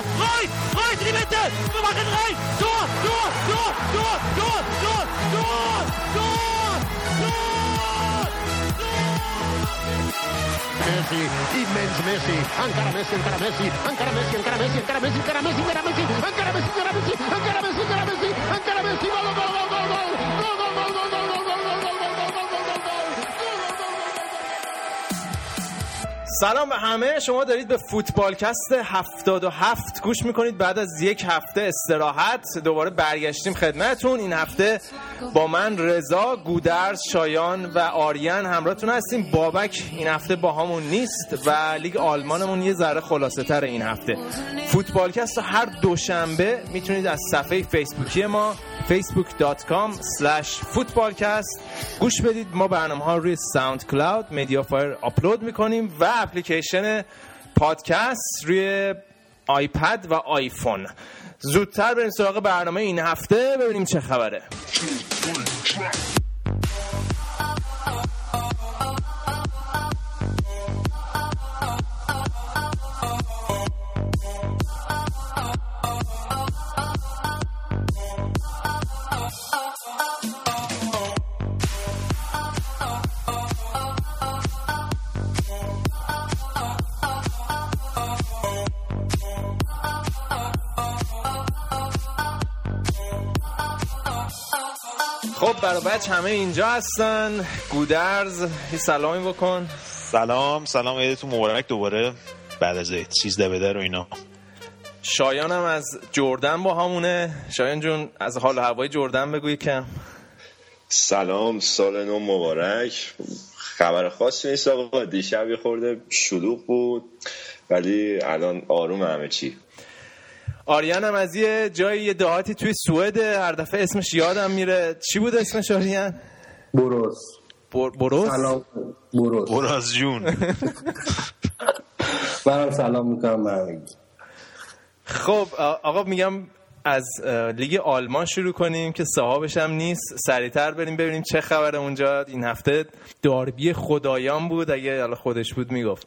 Reus, Reus in die Mitte, wir machen rein, Tor, Tor, Tor, Tor, Tor, Tor, Tor, Tor, Tor, Messi, immens Messi, encara Messi, encara Messi, encara Messi, encara Messi, encara Messi, encara Messi, encara Messi, encara Messi, encara Messi, encara Messi, encara Messi, encara Messi, gol, gol, gol, gol, gol, gol, gol, سلام به همه. شما دارید به فوتبالکست 77 گوش می‌کنید. بعد از یک هفته استراحت دوباره برگشتیم خدمتون این هفته با من رضا گودرز شایان و آریان همراهتون هستیم. بابک این هفته با همون نیست و لیگ آلمانمون یه ذره خلاصه تر این هفته. فوتبالکست رو هر دوشنبه می‌تونید از صفحه فیسبوکی ما facebook.com slash footballcast گوش بدید. ما برنامه ها روی SoundCloud MediaFire آپلود می‌کنیم و اپلیکیشن پادکست روی آیپد و آیفون. زودتر بریم سراغ برنامه این هفته ببینیم چه خبره. برای بچه همه اینجا هستن. گودرز یه سلامی بکن. سلام سلام عیدتون مبارک دوباره. بعد از عید 13 بده رو اینا. شایان هم از جردن با همونه. شایان جون از حال و هوای جردن بگوی کم سلام سال نو مبارک. خبر خاصی نیست آقا. دیشب یه خورده شلوغ بود ولی الان آروم همه چی. آریان هم از یه جایی یه دهاتی توی سوئده هر دفعه اسمش یادم میره. چی بود اسمش آریان؟ بروس بر... بروس سلام. بروس براز جون. منم سلام می‌کنم همگی. خب آقا میگم از لیگ آلمان شروع کنیم که صاحبش هم نیست. سریعتر بریم ببینیم چه خبره اونجا. این هفته داربی خدایان بود. اگه حالا خودش بود می‌گفت.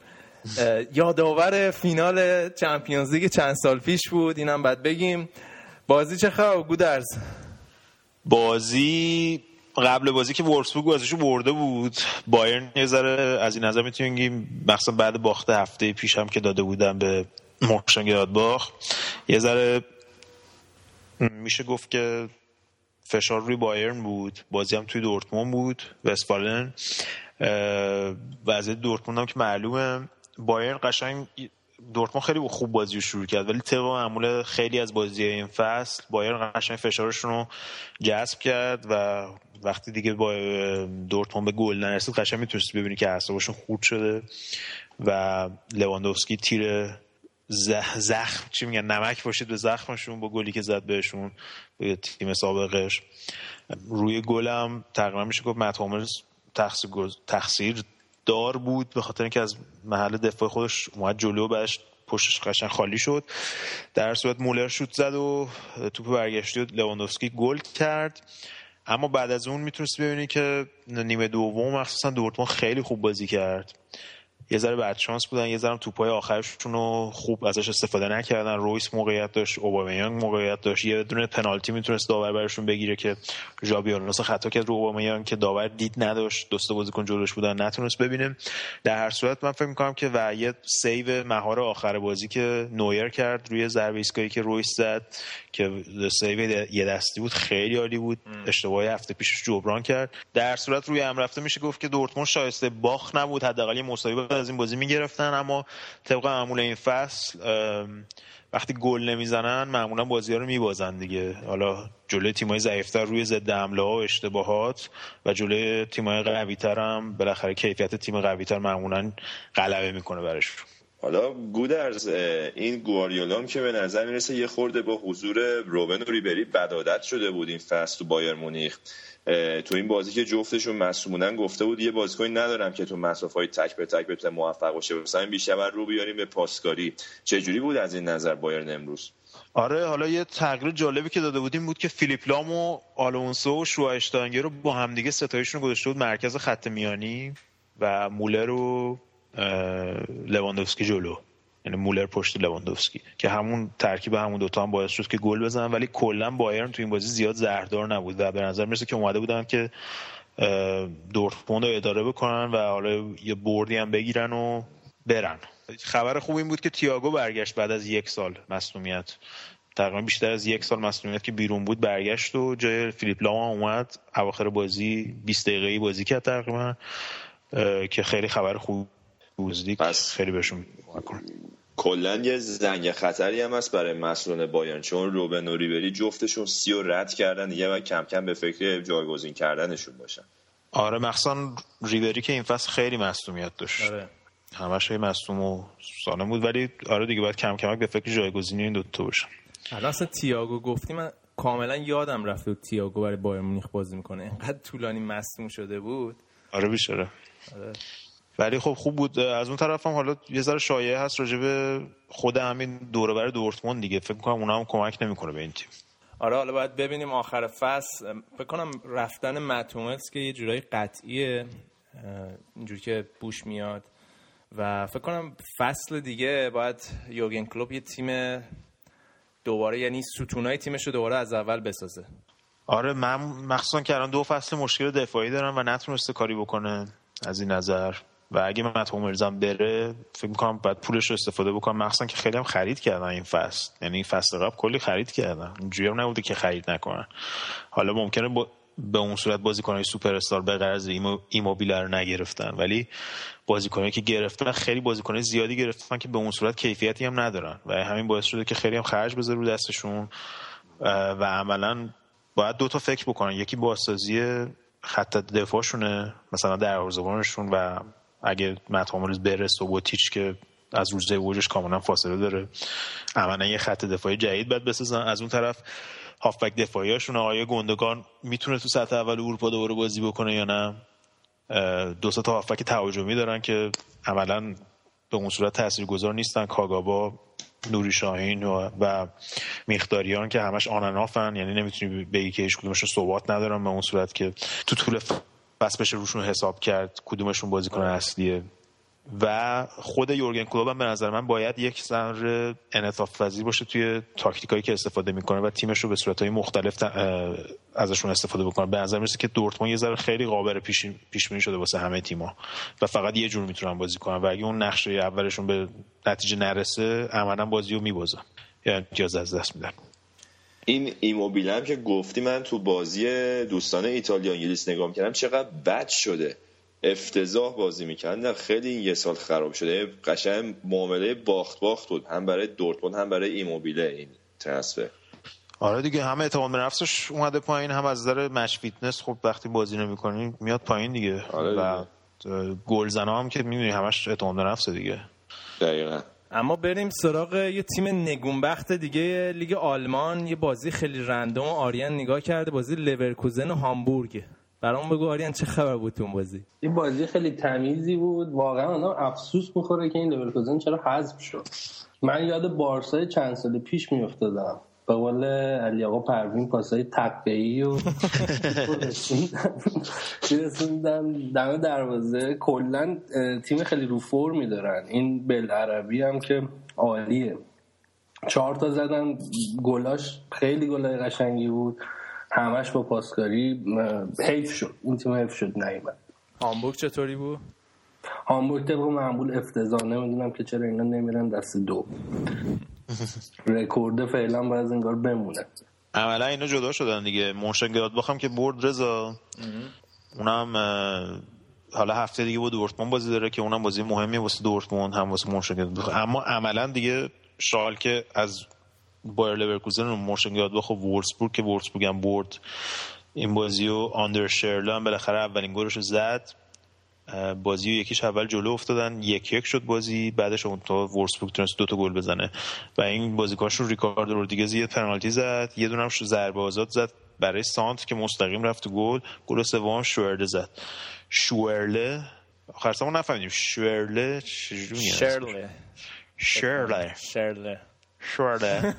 یادآور فینال چمپیونز لیگ چند سال پیش بود اینم بعد بگیم. بازی چه خبر؟ گودرز. بازی قبل بازی که وورسبورگ بازیشو برده بود بایرن یه ذره از این نظر می‌تونیم بگیم مخصوصا بعد باخت هفته پیش هم که داده بودن به مونشنگلادباخ یه ذره میشه گفت که فشار روی بایرن بود. بازی هم توی دورتموند بود وستفالن وضعیت دورتموند هم که معلومه. بایرن قشنگ دورتموند خیلی خوب بازی رو شروع کرد ولی طبق معمول خیلی از بازی این فصل بایرن قشنگ فشارشون رو جذب کرد و وقتی دیگه با دورتموند به گل نرسید قشنگ می‌تونستی ببینی که اعصابشون خورد شده و لواندوفسکی تیر زخ- زخم چی میگن نمک باشید به زخمشون با گلی که زد بهشون به تیم سابقش. روی گلم تقریبا میشه گفت مت هوملز تقصیر گز- تقصیر دار بود به خاطر اینکه از محل دفاع خودش اومد جلو بعدش پشتش قشنگ خالی شد. در صورت مولر شوت زد و توپ برگشتی و لواندوفسکی گل کرد. اما بعد از اون می‌تونستی ببینی که نیمه دوم مخصوصا دورتموند خیلی خوب بازی کرد. یه ذره بعد شانس بودن یه ذره توپای آخرشون رو خوب ازش استفاده نکردن. رویس موقعیت داشت اوبامیانگ موقعیت داشت. یه دونه پنالتی می‌تونست داور برشون بگیره که ژابی آلونسو خطا کرد رو اوبامیانگ که داور دید نداشت. دو سه تا بازیکن جلوش بودن نتونست ببینه. در هر صورت من فکر می‌کنم که و یه save مهار آخر بازی که نویر کرد روی ضربه ایستگاهی که رویس زد که save یه دستی بود خیلی عالی بود. اشتباهی هفته پیشش جبران کرد. در صورت روی هم رفته میشه گفت که دورتموند شایسته باخت نبود. حداقل یه مساوی از این بازی می‌گرفتن اما طبق معمول این فصل وقتی گل نمی‌زنن معمولا بازی ها رو میبازن دیگه. حالا جلوی تیمای ضعیفتر روی ضد حمله ها و اشتباهات و جلوی تیمای قوی هم بالاخره کیفیت تیم قوی تر معمولا غلبه می‌کنه برشون حالا گودرز این گواریولا که به نظر می‌رسه یه خورده با حضور روبن و ریبری بدادت شده بود این فصل تو بایر مونیخ. تو این بازی که جفتشون مصومونن گفته بود یه بازیکنی ندارم که تو مسافه های تک به تک بتونه موفق باشه. مثلا بیشتر رو بیاریم به پاسکاری. چجوری بود از این نظر بایرن امروز؟ آره حالا یه تغییر جالبی که داده بودیم بود که فیلیپ لام و آلونسو و شوایشتانگر رو با همدیگه ستایشون رو گذاشته بود مرکز خط میانی و مولر و لواندوفسکی جلو. یعنی مولر پشت لواندوفسکی که همون ترکیب همون دوتا هم باعث شد که گل بزنن ولی کلا بایرن تو این بازی زیاد زهردار نبود و به نظر می‌رسه که اومده بودن که دورتموند رو اداره بکنن و حالا یه بردی هم بگیرن و برن. خبر خوب این بود که تییاگو برگشت بعد از یک سال مصونیت. تقریبا بیشتر از یک سال مصونیت که بیرون بود برگشت و جای فیلیپ لاما اومد. اواخر بازی 20 دقیقه‌ای بازی کرد تقریبا که خیلی خبر خوب بوزدیک پس خیلی بهشون کلا یه زنگ خطری هم هست برای مسئولان بایرن چون روبن و ریبری جفتشون سی و رد کردن دیگه و کم کم به فکر جایگزین کردنشون باشن. آره مخصوصا ریبری که این فصل خیلی مصونیت داشت. آره. همش مصوم و سالم بود ولی آره دیگه باید کم کمک به فکر جایگزینی این دوتا باشن. الان اصلا تییاگو گفتی من کاملا یادم رفت بود تییاگو برای بایر مونیخ بازی می‌کنه. اینقدر طولانی مصدوم شده بود. آره بیشتره ولی خب خوب بود. از اون طرف هم حالا یه ذره شایعه هست راجع به خود همین دوره برای دورتموند دیگه. فکر کنم اونا هم کمک نمی‌کنه به این تیم. آره حالا باید ببینیم آخر فصل. فکر کنم رفتن متوملز که یه جورایی قطعیه اینجوری که بوش میاد. و فکر کنم فصل دیگه باید یوگن کلوب یه تیم دوباره یعنی ستونای تیمش رو دوباره از اول بسازه. آره من مخصوصا که الان دو فصل مشکل دفاعی دارن و نتونسته کاری بکنه از این نظر. و اگه مت هم بره فکر می‌کنم باید پولش رو استفاده بکنم. مخصوصا که خیلی هم خرید کردن این فصل. یعنی این فصل قبل کلی خرید کردن. اینجوری هم نبوده که خرید نکنن. حالا ممکنه با به اون صورت بازیکنهای سوپر استار به قرض ایموبیل رو نگرفتن. ولی بازیکنایی که گرفتن خیلی بازیکنای زیادی گرفتن که به اون صورت کیفیتی هم ندارن. و همین باعث شده که خیلی هم خرج بذاره رو دستشون. و عملا باید دو تا فکر بکنن. یکی بازسازی خط دفاعشونه مثلا دروازه‌بانشون و اگه متامرز بره سوبوتیچ که از روزه اوجش کاملا فاصله داره. عملا یه خط دفاعی جدید باید بسازن. از اون طرف هافبک دفاعیاشون آقای گندگان می‌تونه تو سطح اول اروپا دوباره بازی بکنه یا نه؟ دو تا هافبک تهاجمی دارن که عملا به اون صورت تاثیرگذار نیستن. کاگابا نوری شاهین و, و میخداریان که همش آننافن یعنی نمی‌تونی بگی که هیچ کدومشون ثبات ندارن به اون صورت که تو طول فصل بشه روشون حساب کرد کدومشون بازیکن اصلیه. و خود یورگن کلوب هم به نظر من باید یک ذره انعطاف پذیر باشه توی تاکتیکایی که استفاده می‌کنه و تیمش رو به صورتهای مختلف ازشون استفاده بکنه. به نظر می‌رسه که دورتموند یه ذره خیلی قابل پیش پیش بینی شده واسه همه تیم‌ها. و فقط یه جور می‌تونن بازی کنن و اگه اون نقشه اولشون به نتیجه نرسه عملا بازی رو میبازن. یا امتیاز از دست میدن. این ایموبیل هم که گفتی من تو بازی دوستان ایتالیا انگلیس نگاه کردم چقدر بد شده. افتضاح بازی می‌کردن. خیلی این یه سال خراب شده. قشنگ معامله باخت باخت بود. هم برای دورتموند هم برای ایموبیله این transfer. آره دیگه همه اعتماد به نفسش اومده پایین. هم از نظر match fitness خب وقتی بازی نمی‌کنی میاد پایین دیگه. آره و گلزنا هم که می‌دونی همش اعتماد به نفسه دیگه. دقیقا. اما بریم سراغ یه تیم نگونبخت دیگه لیگ آلمان. یه بازی خیلی random آریان نگاه کرده بازی لورکوزن و هامبورگ. برام بگو آریان چه خبر بود اون بازی؟ این بازی خیلی تمیزی بود. واقعا آدم افسوس می‌خوره که این لورکوزن چرا حذف شد. من یاد بارسای چند سال پیش میافتادم. به قول علی آقا پروین پاسای تقیی و رسوندن دم دروازه کلا تیم خیلی رو فرمی دارن این بل عربی هم که عالیه. چهار تا زدن گلاش خیلی گلای قشنگی بود. همش با پاسکاری حیف شد. این تیم حیف شد نیومد. هامبورگ چطوری بود؟ هامبورگ طبق معمول افتضاح. نمی‌دونم که چرا اینا نمیرن دست دو. رکورد فعلا باید انگار بمونه. عملا اینا جدا شدن دیگه. مونشنگلادباخ هم که برد رضا. اونم حالا هفته دیگه با دورتموند بازی داره که اونم بازی مهمی واسه دورتموند هم واسه مونشنگلادباخ اما عملا دیگه شالکه از بایر لورکوزن و مونشنگلادباخ و وولفسبورگ که وولفسبورگ هم برد این بازی و آندره شورله هم بالاخره اولین گلش رو زد. بازی و یکیش اول جلو افتادن یک یک شد بازی بعدش اون تا وولفسبورگ تونست دو تا گل بزنه. و این بازیکنشون ریکاردو رودریگز یه پنالتی زد یه دونه هم ضربه آزاد زد برای سانت که مستقیم رفت گل. گل سوم شوئرله زد. شوئرله آخر سمون نفهمیدیم. چجوری شرله. شرله. شرله. شوئرله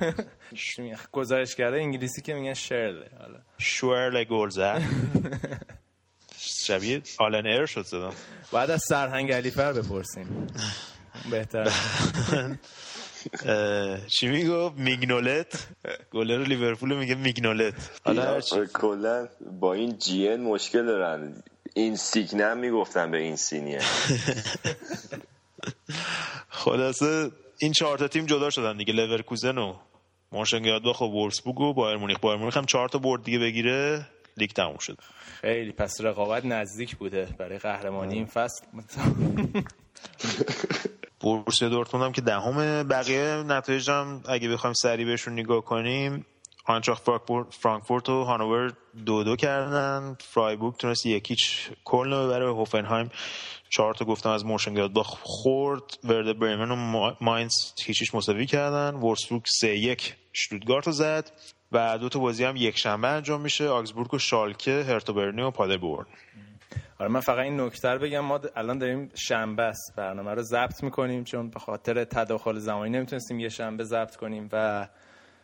گزارش کرده انگلیسی که میگن شرله. حالا. شوئرله گل زد. شبیه آلن ایر شد زدم بعد از سرهنگ علیفر بپرسیم. بهتر چی میگو؟ میگنولت؟ گلر لیورپول میگه میگنولت. حالا کلا با این G مشکل دارن. این سیگنم می‌گفتن به این سینیه. خلاصه این چهار تا تیم جدا شدن دیگه. لورکوزن و مونشنگلادباخ و وولفسبورگ و بایر مونیخ. بایر مونیخ هم چهار تا برد دیگه بگیره لیگ تموم شد. خیلی پس رقابت نزدیک بوده برای قهرمانی این فصل. بورسیا دورتموند هم که دهم بقیه نتایج هم اگه بخوایم سریع بهشون نگاه کنیم آنچاخ فرانکفورت و هانوور دو دو کردن. فرایبورگ تونست یکیچ کلن ببره. هوفنهایم چهار تا گفتم از با خورد. ورده بریمن و ماینز هیچیش مساوی کردن. وورسبورگ سه یک شتوتگارت زد. و دو تا بازی هم یک شنبه انجام میشه آگزبورگ و شالکه هرتو برنی و پادربورن آره من فقط این نکته بگم ما الان داریم شنبه است برنامه رو ضبط می‌کنیم چون به خاطر تداخل زمانی نمی‌تونستیم یه شنبه ضبط کنیم و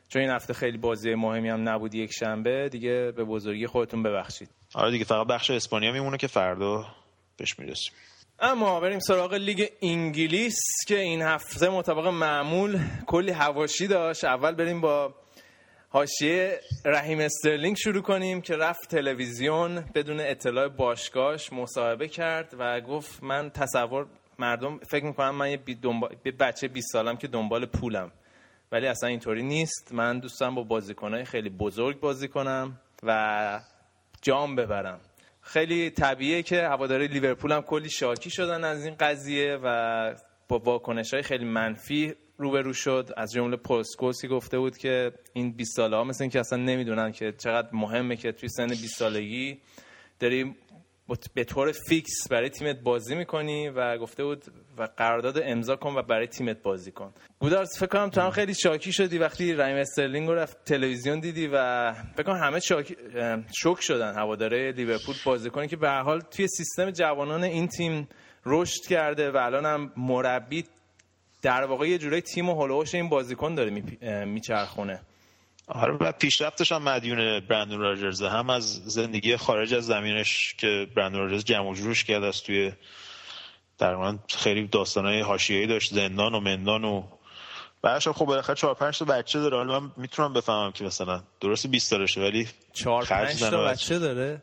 چون این هفته خیلی بازی مهمی هم نبود یک شنبه دیگه به بزرگی خودتون ببخشید. آره دیگه فقط بخش اسپانیا میمونه که فردا بهش می‌رسیم. اما بریم سراغ لیگ انگلیس که این هفته مطابق معمول کلی هواشی داشت. اول بریم با حاشیه رحیم استرلینگ شروع کنیم که رفت تلویزیون بدون اطلاع باشگاهش مصاحبه کرد و گفت من تصور مردم فکر می‌کنم من یه دنبال... بچه 20 سالم که دنبال پولم. ولی اصلا اینطوری نیست. من دوستم با بازیکنهای خیلی بزرگ بازی کنم و جام ببرم. خیلی طبیعیه که هواداری لیورپول هم کلی شاکی شدن از این قضیه و با واکنش های خیلی منفی روبرو شد. از جمله پوسکوسی گفته بود که این 20 ساله ها مثل که اصلا نمی‌دونن که چقدر مهمه که توی سن 20 سالگی داری به طور فیکس برای تیمت بازی می‌کنی و گفته بود و قرارداد امضا کن و برای تیمت بازی کن. گودرز فکر کنم تو هم خیلی شاکی شدی وقتی رایم استرلینگ رو رفت تلویزیون دیدی و فکر کنم همه شاکی شوک شدن هواداره لیورپول بازیکنی که به حال توی سیستم جوانان این تیم رشد کرده و الان هم مربی در واقع یه جورای تیم و حول و حوش این بازیکن داره میچرخونه. آره و پیشرفتش هم مدیون برندون راجرزه. هم از زندگی خارج از زمینش که برندون راجرز جمع جورش کرد از توی در خیلی داستانهای حاشیه‌ای داشت زندان و مندان و بعدش خب بالاخره 4 5 تا بچه داره. حالا من می‌تونم بفهمم که مثلا درست 20 سالشه ولی 4 5 تا بچه. داره؟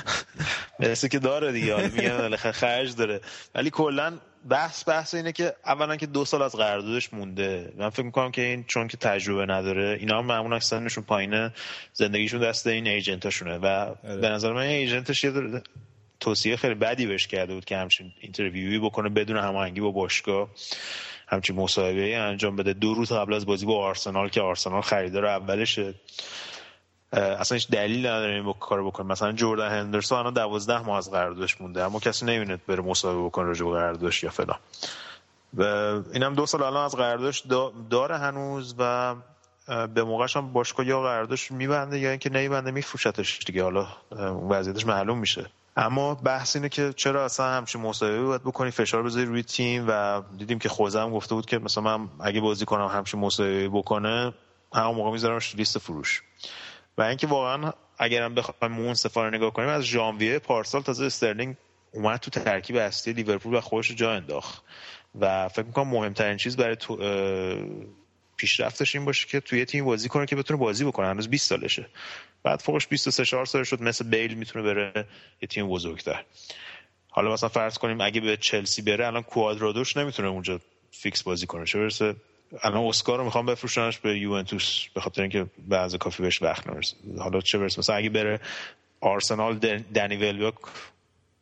مثل که داره دیگه. میگن بالاخره خرج داره. ولی کلا بحث بحث اینه که اولا که دو سال از قراردادش مونده. من فکر می‌کنم که این چون که تجربه نداره اینا هم معمولا سنشون پایینه زندگیشون دست این ایجنتاشونه. و آره. به نظر من ایجنتش یه توصیه خیلی بدی بهش کرده بود که همچین اینترویوی بکنه بدون هماهنگی با باشگاه. همچین مصاحبه انجام بده. دو روز قبل از بازی با آرسنال که آرسنال خریدار اولشه. اصلا هیچ دلیل نداره این کار بکنه مثلا جردن هندرسون الان 12 ماه از قراردادش مونده اما کسی نمیونه بره مصاحبه بکنه راجع به قراردادش یا فلان. و اینم دو سال الان از قراردادش داره هنوز و به موقعش هم باشگاه یا قراردادش میبنده یا اینکه نمیبنده میفروشتش دیگه. حالا وضعیتش معلوم میشه. اما بحث اینه که چرا اصلا همچین مصاحبه باید بکنی؟ فشار بذاری روی تیم و دیدیم که خوزه هم گفته بود که مثلا من اگه بازی کنم همچین مصاحبه بکنه همون موقع میذارمش لیست فروش. و اینکه واقعا اگرم بخوایم منصفانه نگاه کنیم از ژانویه پارسال تازه استرلینگ اومد تو ترکیب اصلی لیورپول و خودش جا انداخت. و فکر می‌کنم مهمترین چیز برای تو پیشرفتش این باشه که توی تیم بازی کنه که بتونه بازی بکنه. هنوز 20 سالشه. بعد فوقش 23 4 سال شد مثل بیل می‌تونه بره یه تیم بزرگتر. حالا مثلا فرض کنیم اگه به چلسی بره الان کوادرادوش نمی‌تونه اونجا فیکس بازی کنه. چه برسه الان اسکار رو می‌خوام بفروشنش به یوونتوس به خاطر اینکه بعضی کافی بهش وقت نرسه حالا چه برسه؟ مثلا اگه بره آرسنال دنی ولبک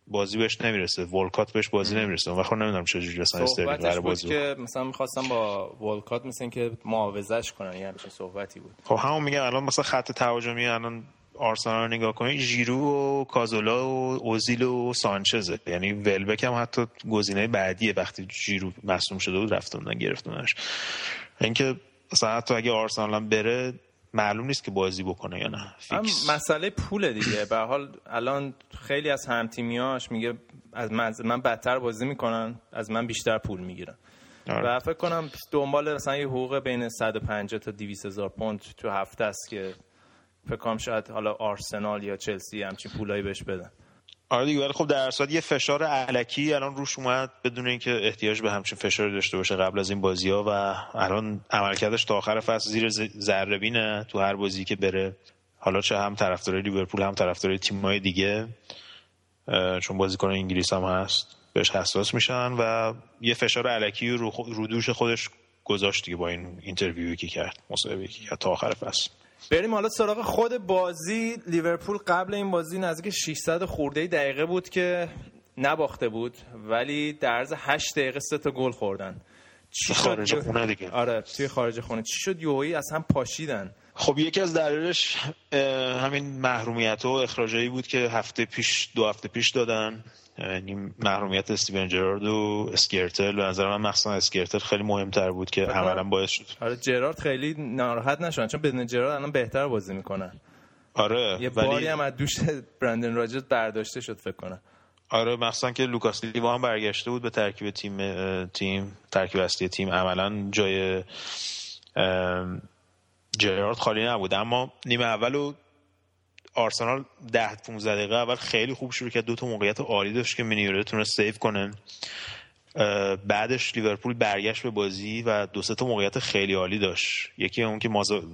بازی بهش نمی‌رسه ولکات بهش بازی نمی‌رسه. اون وقت نمی‌دونم چه جوری اصلا استرلینگ بازی که مثلا می‌خواستم با ولکات مثلا که معاوضش کنن یعنی چه صحبتی بود. خب همون میگم الان مثلا خط تهاجمی الان آرسنال رو نگاه کنید ژیرو و کازولا و اوزیل و سانچزه. یعنی ولبک هم حتی گزینه بعدیه وقتی ژیرو مصدوم شده بود رفتوندن گرفتونش اینکه مثلا حتی اگه آرسنال هم بره معلوم نیست که بازی بکنه یا نه. فیکس. مسئله پول دیگه. به حال الان خیلی از همتیمیاش میگه از من, من بدتر بازی می‌کنن از من بیشتر پول می‌گیرن. آره. و فکر کنم دنبال مثلا یه حقوق بین 150 تا 200 هزار پوند تو هفته است که فکر کنم شاید حالا آرسنال یا چلسی همچین پولایی بهش بدن. آره دیگه ولی خب در صورت یه فشار علکی الان روش اومد بدون اینکه احتیاج به همچین فشاری داشته باشه قبل از این بازی ها و الان عملکردش تا آخر فصل زیر ذره تو هر بازی که بره. حالا چه هم طرفدار لیورپول هم طرفدار تیم‌های دیگه چون بازیکن انگلیس هم هست بهش حساس میشن و یه فشار علکی رو, رو دوش خودش گذاشت دیگه با این اینترویوی که کرد مصاحبه که کرد تا آخر فصل. بریم حالا سراغ خود بازی. لیورپول قبل این بازی نزدیک 600 خورده دقیقه بود که نباخته بود ولی در عرض 8 دقیقه سه تا گل خوردن. چی خارج خونه دیگه. آره توی خارج خونه. چی شد یهویی از هم پاشیدن؟ خب یکی از دلایلش همین محرومیت و اخراجایی بود که هفته پیش دو هفته پیش دادن. یعنی محرومیت استیون جرارد و اسکرتل به نظر من مخصوصا اسکرتل خیلی مهمتر بود که عملا باعث شد. آره جرارد خیلی ناراحت نشون چون بدون جرارد الان بهتر بازی می‌کنن. آره یه ولی... باری هم از دوش برندن راجرز برداشته شد فکر کنم. آره مخصوصا که لوکاس لیوا هم برگشته بود به ترکیب تیم تیم ترکیب اصلی تیم. عملا جای جرارد خالی نبود. اما نیمه اول آرسنال 10 15 دقیقه اول خیلی خوب شروع کرد. دو تا موقعیت عالی داشت که مینیوله تونست save کنه. بعدش لیورپول برگشت به بازی و دو سه تا موقعیت خیلی عالی داشت. یکی اون که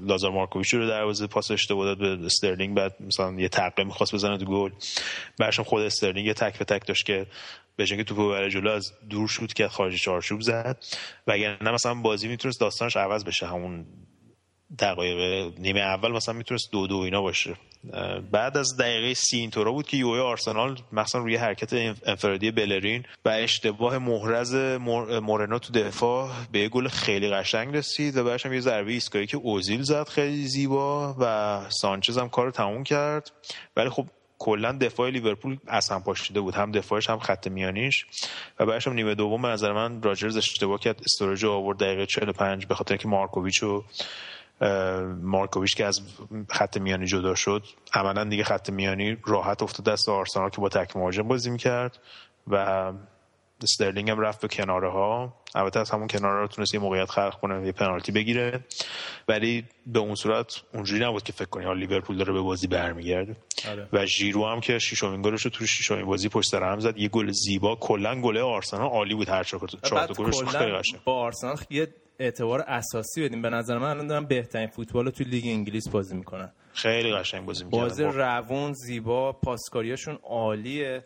لازار مارکوویچ رو دروازه پاس اشتباه داد به استرلینگ بعد مثلا یه تقه می‌خواست بزنه تو گل. بعدش خود استرلینگ یه تک به تک داشت که به که توپو ببره جلو از دور شد که خارج چارچوب زد. وگرنه مثلا بازی می‌تونست داستانش عوض بشه. همون دقایق نیمه اول مثلا می‌تونست دو دو اینا باشه. بعد از دقیقه سی اینطورا بود که یوی آرسنال مثلا روی حرکت انفرادی بلرین و اشتباه محرز مورنو تو دفاع به گل خیلی قشنگ رسید و بعدش هم یه ضربه ایستگاهی که اوزیل زد خیلی زیبا و سانچز هم کار تموم کرد. ولی خب کلا دفاع لیورپول از هم پاشیده بود. هم دفاعش هم خط میانیش. و بعدش هم نیمه دوم به نظر من راجرز اشتباه کرد. استوریج آورد دقیقه 45 به خاطر که مارکوویچ مارکوویچ که از خط میانی جدا شد عملا دیگه خط میانی راحت افتاد دست آرسنال که با تک مهاجم بازی می‌کرد و استرلینگ هم رفت به کناره ها. البته از همون کناره رو تونست یه موقعیت خلق کنه یه پنالتی بگیره. ولی به اون صورت اونجوری نبود که فکر کنی حال لیورپول داره به بازی برمیگرده. آره. و ژیرو هم که ششمین گلش رو تو ششمین بازی پشت سر هم زد. یه گل زیبا کلا گل آرسنال عالی بود هر چهار تا گلش خیلی قشنگ. با آرسنال یه اعتبار اساسی بدیم. به نظر من الان دارن بهترین فوتبال رو توی لیگ انگلیس بازی می‌کنن. خیلی قشنگ بازی می‌کنن بازی روون زیبا پاسکاریاشون عالیه.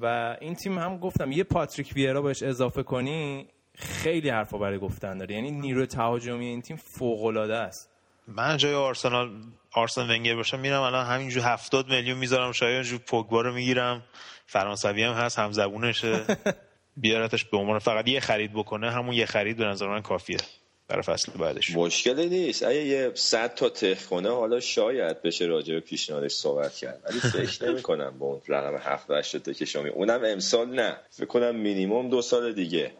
و این تیم هم گفتم یه پاتریک ویرا بهش اضافه کنی خیلی حرفا برای گفتن داره. یعنی نیروی تهاجمی این تیم فوق العاده است. من جای آرسنال آرسن ونگر باشم میرم الان همینجور هفتاد میلیون می‌ذارم شاید جو پوگبا رو می‌گیرم. فرانسوی هم هست هم زبونشه بیارتش به عنوان فقط یه خرید بکنه همون یه خرید به نظر من کافیه برای فصل بعدش. مشکلی نیست. اگه یه صد تا تخ کنه حالا شاید بشه راجع به پیشنهادش صحبت کرد. ولی فکر نمی کنم با اون رقم 7 8 تا که شما اونم امسال نه. فکر کنم مینیمم دو سال دیگه.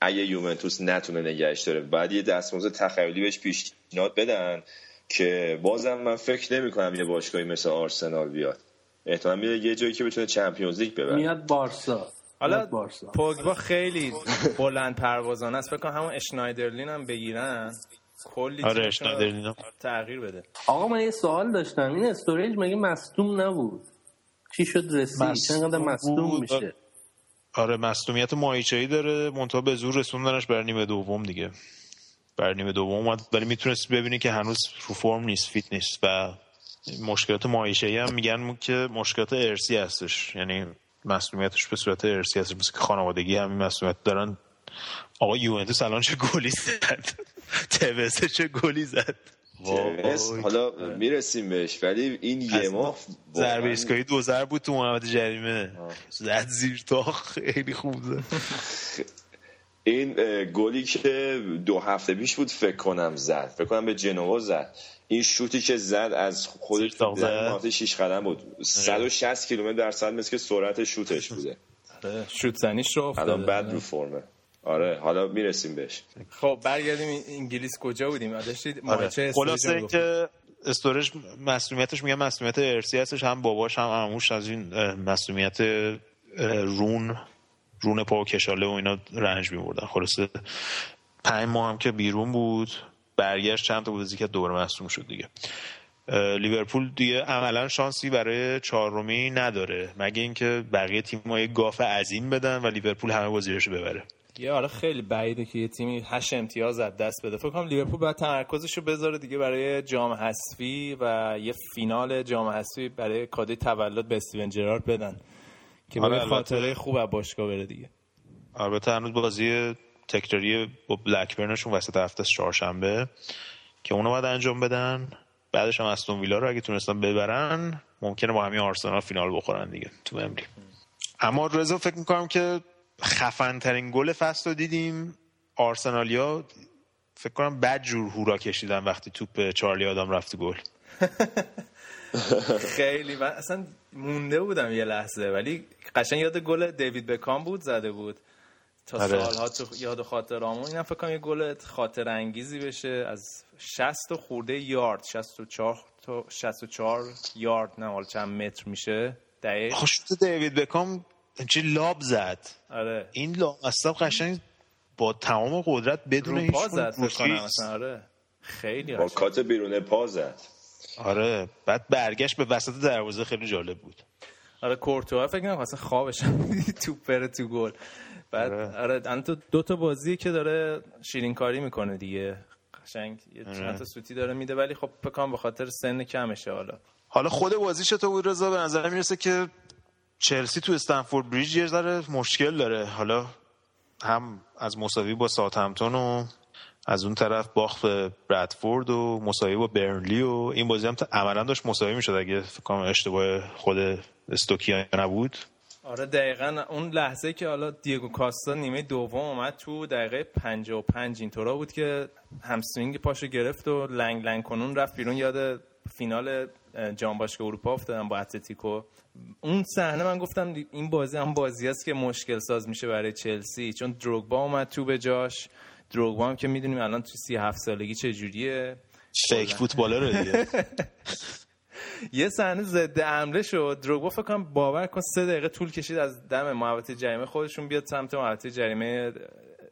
اگه یوونتوس نتونه نگهش داره. بعد یه دستمزد تخیلی بهش پیشنهاد بدن که بازم من فکر نمی کنم یه باشگاهی مثل آرسنال بیاد. احتمال میده یه جایی که بتونه Champions League ببره. میاد بارسا. حالا پوگبا خیلی بلند پروازانه است. فکر کنم همون اشنایدرلین هم بگیرن. کلی آره اشنایدرلین تغییر بده. آقا من یه سوال داشتم. این استوریج مگه مصدوم نبود؟ چی شد رسید؟ چقدر مصدوم میشه؟ آره مصدومیت مایچه‌ای داره. منتها به زور رسوندنش بر نیمه دوم دیگه. بر نیمه دوم اومد. ولی می‌تونست ببینی که هنوز رو فرم نیست فیت نیست. و مشکلات مایچه‌ای هم میگن که مشکلات ارسی هستش. یعنی مسئولیتش به صورت ارسی هست. مثل که خانوادگی همین مسئولیت دارن. آقا یوونتوس الان چه گلی زد؟ توسه چه گلی زد؟ حالا می‌رسیم بهش ولی این یه ماه ضربه ایستگاهی دو ضرب بود تو محمد جریمه. زد زیر تا خیلی خوب زد. این گلی که دو هفته پیش بود فکر کنم زد. فکر کنم به جنوا زد. این شوتی که زد از خودش در 6 قدم بود. 160 کیلومتر در ساعت مثل که سرعت شوتش بوده. آره. شوت زنیش رو افتاده. الان بد رو فرمه. آره حالا می‌رسیم بهش. خب برگردیم. انگلیس کجا بودیم؟ داشتید آره. خلاصه اینکه استورج مسئولیتش میگم مسئولیت ارسی هستش. هم باباش هم عموش از این مسئولیت رون رون پا و کشاله و اینا رنج میبردن. خلاصه پنج ماه هم که بیرون بود. برگشت چند تا بازی که دوباره مصوم شد دیگه. لیورپول دیگه عملا شانسی برای چهارمی نداره. مگه اینکه بقیه تیم‌ها یه گاف عظیم بدن و لیورپول همه بازیاشو ببره. یه آره خیلی بعیده که یه تیمی هشت امتیاز از دست بده. فکر کنم لیورپول باید تمرکزش رو بذاره دیگه برای جام حذفی و یه فینال جام حذفی برای کادوی تولد به استیون جرارد بدن که آره، خاطره. خوب از باشگاه بره دیگه. البته هنوز بازی تکراری با بلکبرنشون وسط هفته چهارشنبه که اونو باید انجام بدن. بعدش هم استون ویلا رو اگه تونستن ببرن ممکنه با همین آرسنال فینال بخورن دیگه تو امری. اما رضا فکر می‌کنم که خفن ترین گل فصل رو دیدیم. آرسنالیا فکر کنم بد جور هورا کشیدن وقتی توپ چارلی آدم رفت گل. خیلی من اصلا مونده بودم یه لحظه ولی قشنگ یاد گل دیوید بکام بود زده بود. تا آره. سالها تو یاد خاطرامون. اینم فکر کنم یه گل خاطر انگیزی بشه. از 60 و خورده یارد. 64 تا 64 یارد نه حالا چند متر میشه. دقیق. خوش تو دیوید بکام چه لاب زد. آره. این لام اصلا قشنگ با تمام قدرت بدون هیچ پا زد. اصلا. آره. خیلی با. کات بیرون پا زد. آره. بعد برگشت به وسط دروازه خیلی جالب بود. آره کورتوا فکر کنم اصلا خوابش توپ بره تو گل. بعد آره. آره الان تو دو تا بازی که داره شیرین کاری می‌کنه دیگه. قشنگ. یه آره. چند تا سوتی داره میده ولی خب بکنم به خاطر سن کمشه حالا. حالا خود بازی چطور بود رضا به نظر می‌رسه که چلسی تو استنفورد بریج یه ذره مشکل داره. حالا هم از مساوی با ساوثهمپتون و از اون طرف باخت به برادفورد و مساوی با برنلی و این بازی هم تا- عملا داشت مساوی می‌شد اگه فکر کنم اشتباه خود استوکیا نبود. آره دقیقا. اون لحظه که حالا دیگو کاستا نیمه دوم اومد تو دقیقه 55 اینطورا بود که همسترینگ پاشو گرفت و لنگ لنگ کنون رفت بیرون. یاد فینال جام باشگاه اروپا افتادم با اتلتیکو. اون صحنه من گفتم این بازی هم بازی است که مشکل ساز میشه برای چلسی. چون دروگبا اومد تو به جاش. دروگبا هم که می‌دونیم الان تو 37 سالگی چه جوریه فیک فوتبالر دیگه. یه صحنه ضد حمله شد. دروگبا فکر کنم باور کن سه دقیقه طول کشید از دم محوطه جریمه. خودشون بیاد سمت محوطه جریمه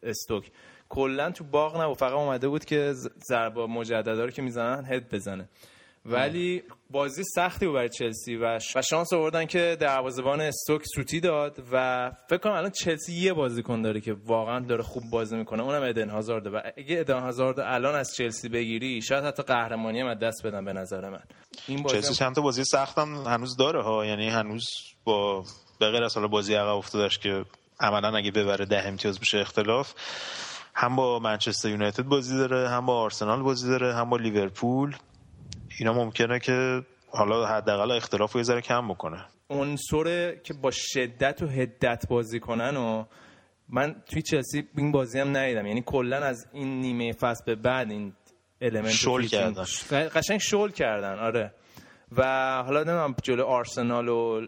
استوک. کلا تو باغ نبود. فقط اومده بود که ضربه مجددا رو که می‌زنن هد بزنه. ولی بازی سختی بود برای چلسی و, شانس آوردن که دروازه‌بان استوک سوتی داد و فکر کنم الان چلسی یه بازیکن داره که واقعا داره خوب بازی می‌کنه. اونم ادن هازارد و اگه ادن هازارد الان از چلسی بگیری شاید حتی قهرمانی هم از دست بدن به نظر من. این بازی چلسی چند تا بازی سخت هم هنوز داره ها. یعنی هنوز با به غیر از حالا بازی عقب افتادش که عملا اگه ببره ده امتیاز بشه اختلاف هم با منچستر یونایتد بازی داره هم با آرسنال بازی داره هم با لیورپول. اینا ممکنه که حالا حداقل اختلاف رو یه ذره کم بکنه. عنصر که با شدت و هدت بازی کنن و من توی چلسی این بازی هم ندیدم. یعنی کلا از این نیمه فصل به بعد این المنت شل کردن. قشنگ شل کردن آره. و حالا نمی‌دونم جلو آرسنال و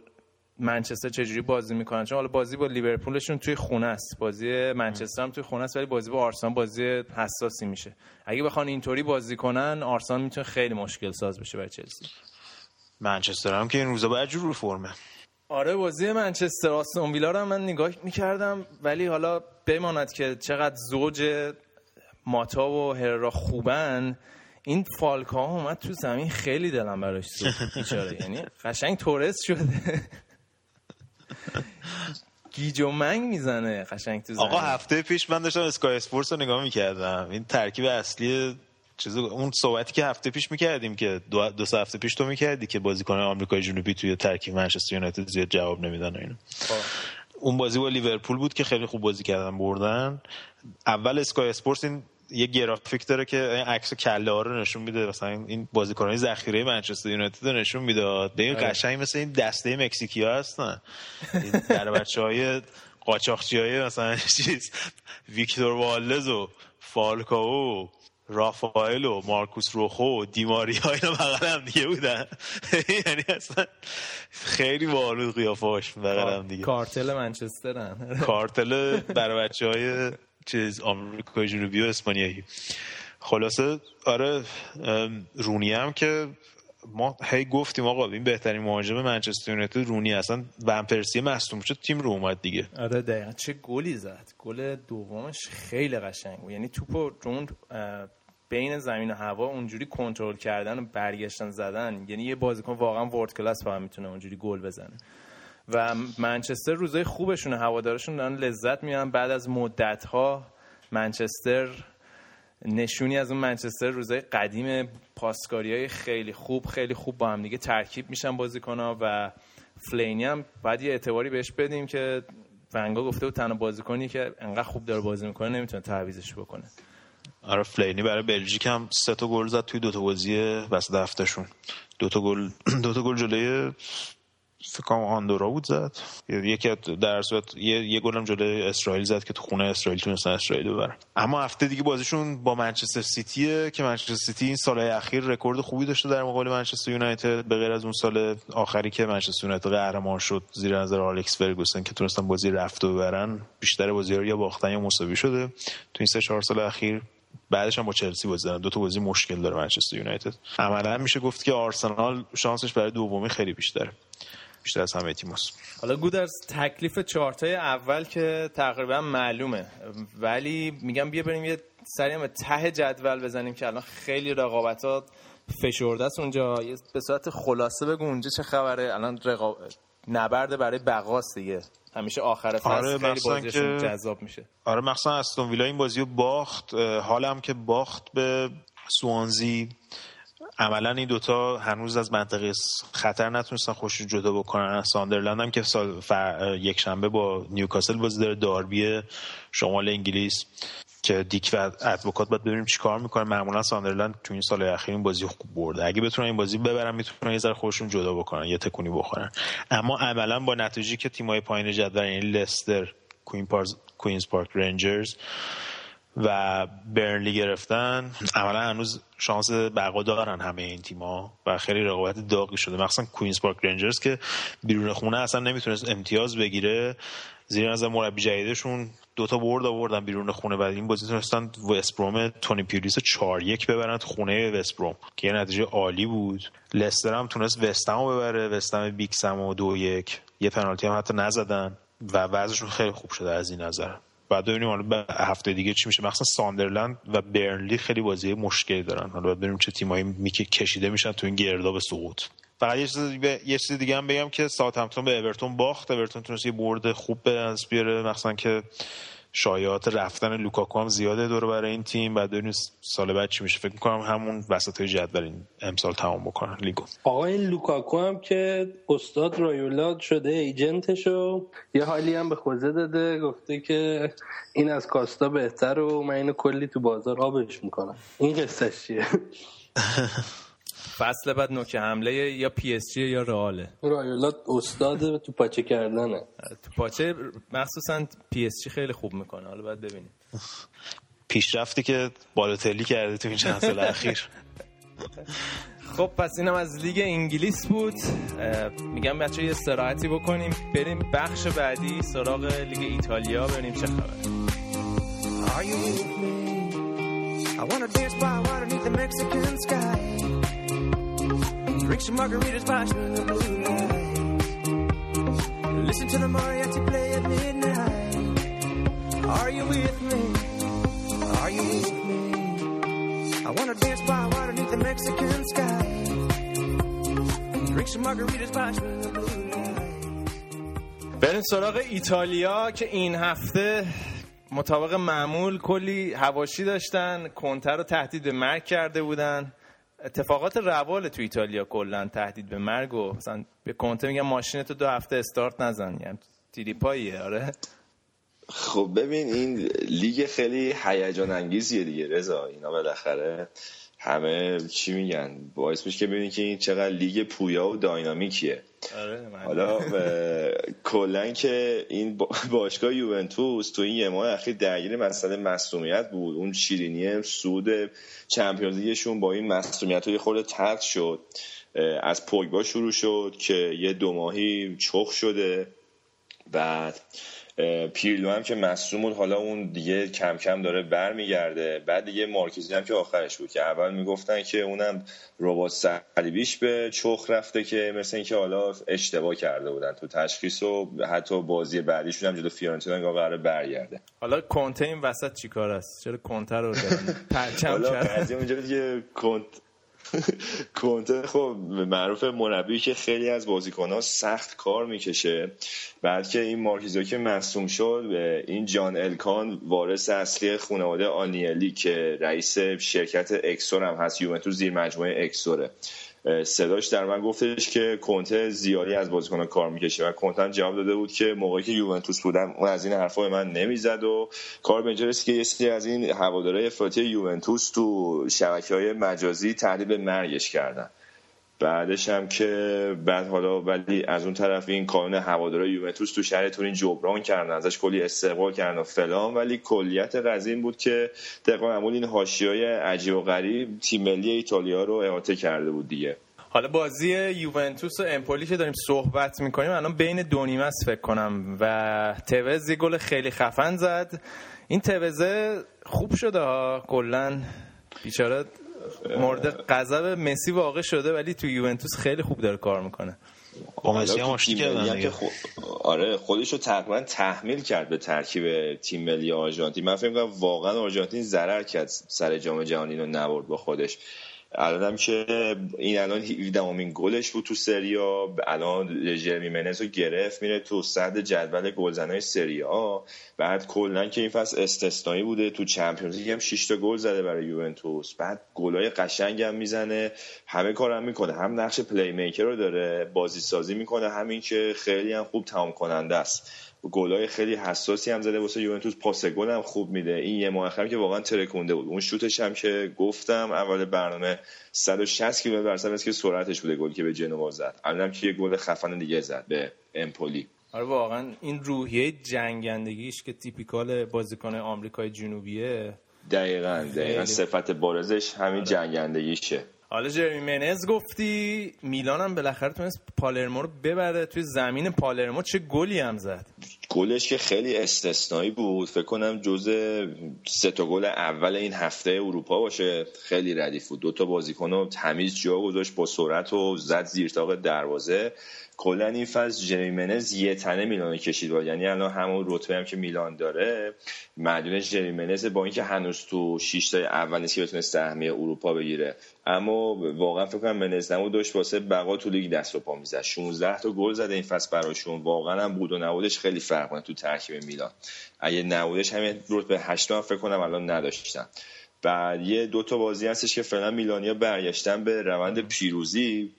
منچستر چجوری بازی می‌کنن؟ چون حالا بازی با لیورپولشون توی خونه است. بازی منچستر هم توی خونه است ولی بازی با آرسنال بازی حساسی میشه. اگه بخوان اینطوری بازی کنن آرسنال می‌تونه خیلی مشکل ساز بشه برای چلسی. منچستر هم که این روزا باید جور رو فرمه. آره بازی منچستر آستون ویلا رو من نگاه می‌کردم ولی حالا بماند که چقدر زوج ماتا و هررا خوبن. این فالکا هم اومد تو زمین خیلی دلم براش سوخت. بیچاره یعنی قشنگ تورست شده. گیج و منگ می‌زنه قشنگ تو آقا هفته پیش من داشتم Sky Sports رو نگاه می‌کردم. این ترکیب اصلی چیز اون صحبتی که هفته پیش می‌کردیم که دو, دو سه هفته پیش تو می‌کردی که بازیکن آمریکای جنوبی توی ترکیب منچستر یونایتد زیاد جواب نمیدن و اینا. اون بازی با لیورپول بود که خیلی خوب بازی کردن بردن. اول Sky Sports این یه گرافیک داره که این عکس کله ها رو نشون میده. مثلا این بازیکنان ذخیره منچستر یونایتد رو نشون می‌داد به این قشنگ مثل این دسته مکزیکی ها هستن. این در بچه های قاچاقچی های مثلا چیز ویکتور والز و فالکاو رافائل و مارکوس روخو و دیماری ها اینا بغل هم دیگه بودن. یعنی اصلا خیلی بالود قیافه هاش بغل هم دیگه. کارتل منچسترن. کارتل برای بچه های چیز آمریکای جنوبی و اسپانیایی. خلاصه آره رونی هم که ما هی گفتیم آقا این بهترین مهاجم منچستر یونایتد رونی اصلا ون پرسی مصدوم شد تیم رو اومد دیگه. آره دقیقا. چه گلی زد. گل دومش خیلی قشنگ بود. یعنی توپو اه، بین زمین و هوا اونجوری کنترل کردن و برگشتن زدن یعنی یه بازیکن واقعا ورد کلاس فهم می‌تونه اونجوری گل بزنه. و منچستر روزای خوبشونه هوادارشون دارن لذت میان بعد از مدت ها منچستر نشونی از اون منچستر روزای قدیم پاسکاری های خیلی خوب خیلی خوب با هم دیگه ترکیب میشن بازیکن و فلینی هم باید یه اعتباری بهش بدیم که ونگال گفته بود تنها بازیکنی که انقدر خوب داره بازی می‌کنه نمی‌تونه تعویضش بکنه. آره فلینی برای بلژیک هم سه تا گل زد توی دو تا بازی وسط هفتهشون. دو تا گل دو تا گل جلوی فکر آندورا بود زد. یکی در صورت یه, یه گلم جلوی اسرائیل زد که تو خونه اسرائیل تونستن اسرائیل ببرن. اما هفته دیگه بازیشون با منچستر سیتیه که منچستر سیتی این سال اخیر رکورد خوبی داشته در مقابل منچستر یونایتد. به غیر از اون سال آخری که منچستر یونایتد قهرمان شد زیر نظر آلکس فرگوسن که تونستن بازی رفت و ببرن بیشتر بازی رو یا باختن یا مساوی شده. تو این سه چهار سال اخیر بعدش هم با چلسی بازی دارن. دو تا بازی مشکل داره منچستر یونایتد. عملا میشه گفت که آرسنال شانسش برای دومی خیلی بیشتره. بیشتر از همه تیماست. حالا گودرز تکلیف چهارتای اول که تقریبا معلومه. ولی میگم بیا بریم یه سری هم ته جدول بزنیم که الان خیلی رقابتات فشرده است اونجا. به صورت خلاصه بگو اونجا چه خبره؟ الان رقاب... نبرد برای بقاست دیگه. همیشه آخر فصل آره خیلی بازیشون که... جذاب میشه. آره مثلا استون ویلا این بازی رو باخت. حالم که باخت به سوانزی. عملا این دوتا هنوز از منطقه خطر نتونستن خوش جدا بکنن. ساندرلند هم که سال یک شنبه با نیوکاسل بازی داره داربی شمال انگلیس که دیک و ادوکات باید ببینیم چیکار می‌کنه. معمولا ساندرلند تو این سال اخیر این بازی خوب برده. اگه بتونن این بازی ببرن می‌تونن یه ذره خودشون جدا بکنن یه تکونی بخورن. اما عملا با نتیجه که تیمای پایین جدول یعنی لستر کوین کوینز پارک رنجرز و برنلی گرفتن. عملا هنوز شانس بقا دارن همه این تیما و خیلی رقابت داغی شده. مخصوصا کوینز پارک رنجرز که بیرون خونه اصلا نمی‌تونست امتیاز بگیره. زیر نظر مربی جدیدشون دوتا برد آوردن بیرون خونه و این بازی تونستن وستبروم تونی پیولیس 4 یک ببرن خونه وستبروم که یه نتیجه عالی بود. لستر هم تونست وستم ببره. وستم بیکسم و دو یک. یه پنالتی هم حتی نزدن و وضعشون خیلی خوب شده از این نظر. بعد ببینیم حالا هفته دیگه چی میشه. مثلا ساندرلند و برنلی خیلی بازی مشکلی دارن. حالا باید ببینیم چه تیمایی میکه کشیده میشن تو این گرداب سقوط. فقط یه چیز دیگه یه چیز دیگه هم بگم که ساوثهمپتون به اورتون باخت. اورتون تونست یه برد خوب به دست بیاره. مثلا که شایعات رفتن لوکاکو هم زیاده دور برای این تیم. بعد ببینیم سال بعد چی میشه. فکر می‌کنم همون وسط های جدول این امسال تمام بکنن. لیگو. آقا این لوکاکو هم که استاد رایولا شده agent شو. یه حالی هم به خوزه داده. گفته که این از کاستا بهتر و من اینو کلی تو بازار آبش می‌کنم. این قصه چیه؟ فصل بعد نوک حمله یا PSG یا رئاله؟ رایولا استاد تو پاچه کردنه. تو پاچه مخصوصا PSG خیلی خوب می‌کنه. حالا باید ببینیم. پیشرفتی که بالاتلی کرده تو این چند سال اخیر. خب پس اینم از لیگ انگلیس بود. میگم بچه یه استراحتی بکنیم. بریم بخش بعدی سراغ لیگ ایتالیا. ببینیم چه خبره Drink some margaritas by the lights. Listen to the mariachi play at midnight. Are you with me? Are you with me? I wanna dance by water beneath the Mexican sky. Drink some margaritas by the blue lights. بریم سراغ ایتالیا که این هفته مطابق معمول کلی هواشی داشتن کنتر رو تهدید به مرگ کرده بودن اتفاقات روال تو ایتالیا کلا تهدید به مرگ و مثلا به کنته میگم ماشین تو دو هفته استارت نزن یعنی تیریپاییه آره. خب ببین این لیگ خیلی هیجان انگیزیه دیگه رضا اینا بالاخره همه چی میگن. باعث میشه که ببینید که این چقدر لیگ پویا و داینامیکیه. آره حالا کلا که این باشگاه یوونتوس تو این یه ماه اخیر درگیر مسئله مصومیت بود. اون شیرینی سود چمپیونز با این مصومیت های خورده ترد شد. از پوگبا شروع شد که یه دو ماهی چخ شده. بعد پیرلو هم که مصوم بود حالا اون دیگه کم کم داره برمیگرده. بعد دیگه مارکیزی هم که آخرش بود که اول می‌گفتن که اونم ربات صلیبیش به چخ رفته که مثل اینکه حالا اشتباه کرده بودن تو تشخیص و حتی بازی بعدیشون هم جلو فیورنتینا انگار قراره برگرده. حالا کنته این وسط چیکار است؟ چرا کنته رو پرچم حالا کرد اونجا دیگه کنت کنته. خب معروف مربی که خیلی از بازیکنها سخت کار می‌کشه. بعد که این مارکیزو که مصوم شد این جان الکان وارث اصلی خانواده آنیلی که رئیس شرکت اکسور هم هست یوونتوس زیر مجموعه اکسوره. صداش در من گفتش که کنته زیادی از بازیکنان کار می‌کشه و کنته جواب داده بود که موقعی که یوونتوس بودم اون از این حرفا به من نمی‌زد و کار به اینجا که یه سری از این هواداره افراطی یوونتوس تو شبکه های مجازی به مرگش کردن. بعدش هم که بعد حالا ولی از اون طرف این کانون هوادارهای یوونتوس تو شهر تورین جبران کردن ازش کلی استقبال کردن و فلان. ولی کلیت قضیه این بود که طبق معمول این حاشیه‌های عجیب و غریب تیم ملی ایتالیا رو احاطه کرده بود دیگه. حالا بازی یوونتوس و امپولی که داریم صحبت می‌کنیم الان بین دو نیمه است فکر کنم و توز یه گل خیلی خفن زد. این توزه خوب شده ها؟ کلا بیچاره مورد غضب مسی واقع شده ولی تو یوونتوس خیلی خوب داره کار می‌کنه. با مسی هم آشتی کردن خو- آره خودش رو تقریبا تحمیل کرد به ترکیب تیم ملی آرژانتین. من فکر می‌کنم واقعا آرژانتین ضرر کرد سر جام جهانی رو نبرد با خودش. الانم که این الان 17 امین گلش بود تو سری آ الان جرمی منز رو گرفت میره تو صدر جدول گلزنای سری آ. بعد کلا که این فصل استثنایی بوده تو Champions League هم 6 تا گل زده برای یوونتوس. بعد گلای قشنگ هم می‌زنه همه کارم می‌کنه هم نقش playmaker رو داره بازی سازی می‌کنه همین که خیلی هم خوب تمام کننده است. گلای خیلی حساسی هم زده واسه یوونتوس. پاس گل هم خوب میده. این یه ماه که واقعا ترکونده بود. اون شوتش هم که گفتم اول برنامه 160 کیلومتر بر ساعت که سرعتش بوده گلی که به جنوا زد. الانم که یه گل خفن دیگه زد به امپولی. آره واقعا این روحیه جنگندگیش که تیپیکال بازیکن آمریکای جنوبیه. دقیقا دقیقا. صفت بارزش همین جنگندگیشه. حالا جرمی منز گفتی میلان هم بالاخره تونست پالرمو رو ببره. توی زمین پالرمو چه گلی هم زد؟ گلش که خیلی استثنایی بود. فکر کنم جز سه تا گل اول این هفته اروپا باشه. خیلی ردیف بود. دو تا بازیکن تمیز جا گذاشت با سرعت و زد زیر تاق دروازه. کلا این فصل جریمنز یه تنه میلان کشید بود یعنی الان همون رتبه هم که میلان داره مدیون جریمنز با اینکه هنوز تو 6 تا اول نیست که بتونه سهمیه اروپا بگیره. اما واقعا فکر کنم منز نمو داشت واسه بقا تو لیگ دست و پا می‌زد. 16 تا گل زده این فصل براشون. واقعا هم بود و نبودش خیلی فرق کنه تو ترکیب میلان. اگه نبودش همین رتبه 8 هم فکر کنم الان نداشتن. بعد یه دو تا بازی هستش که فعلا میلانیا برگشتن به روند پیروزی.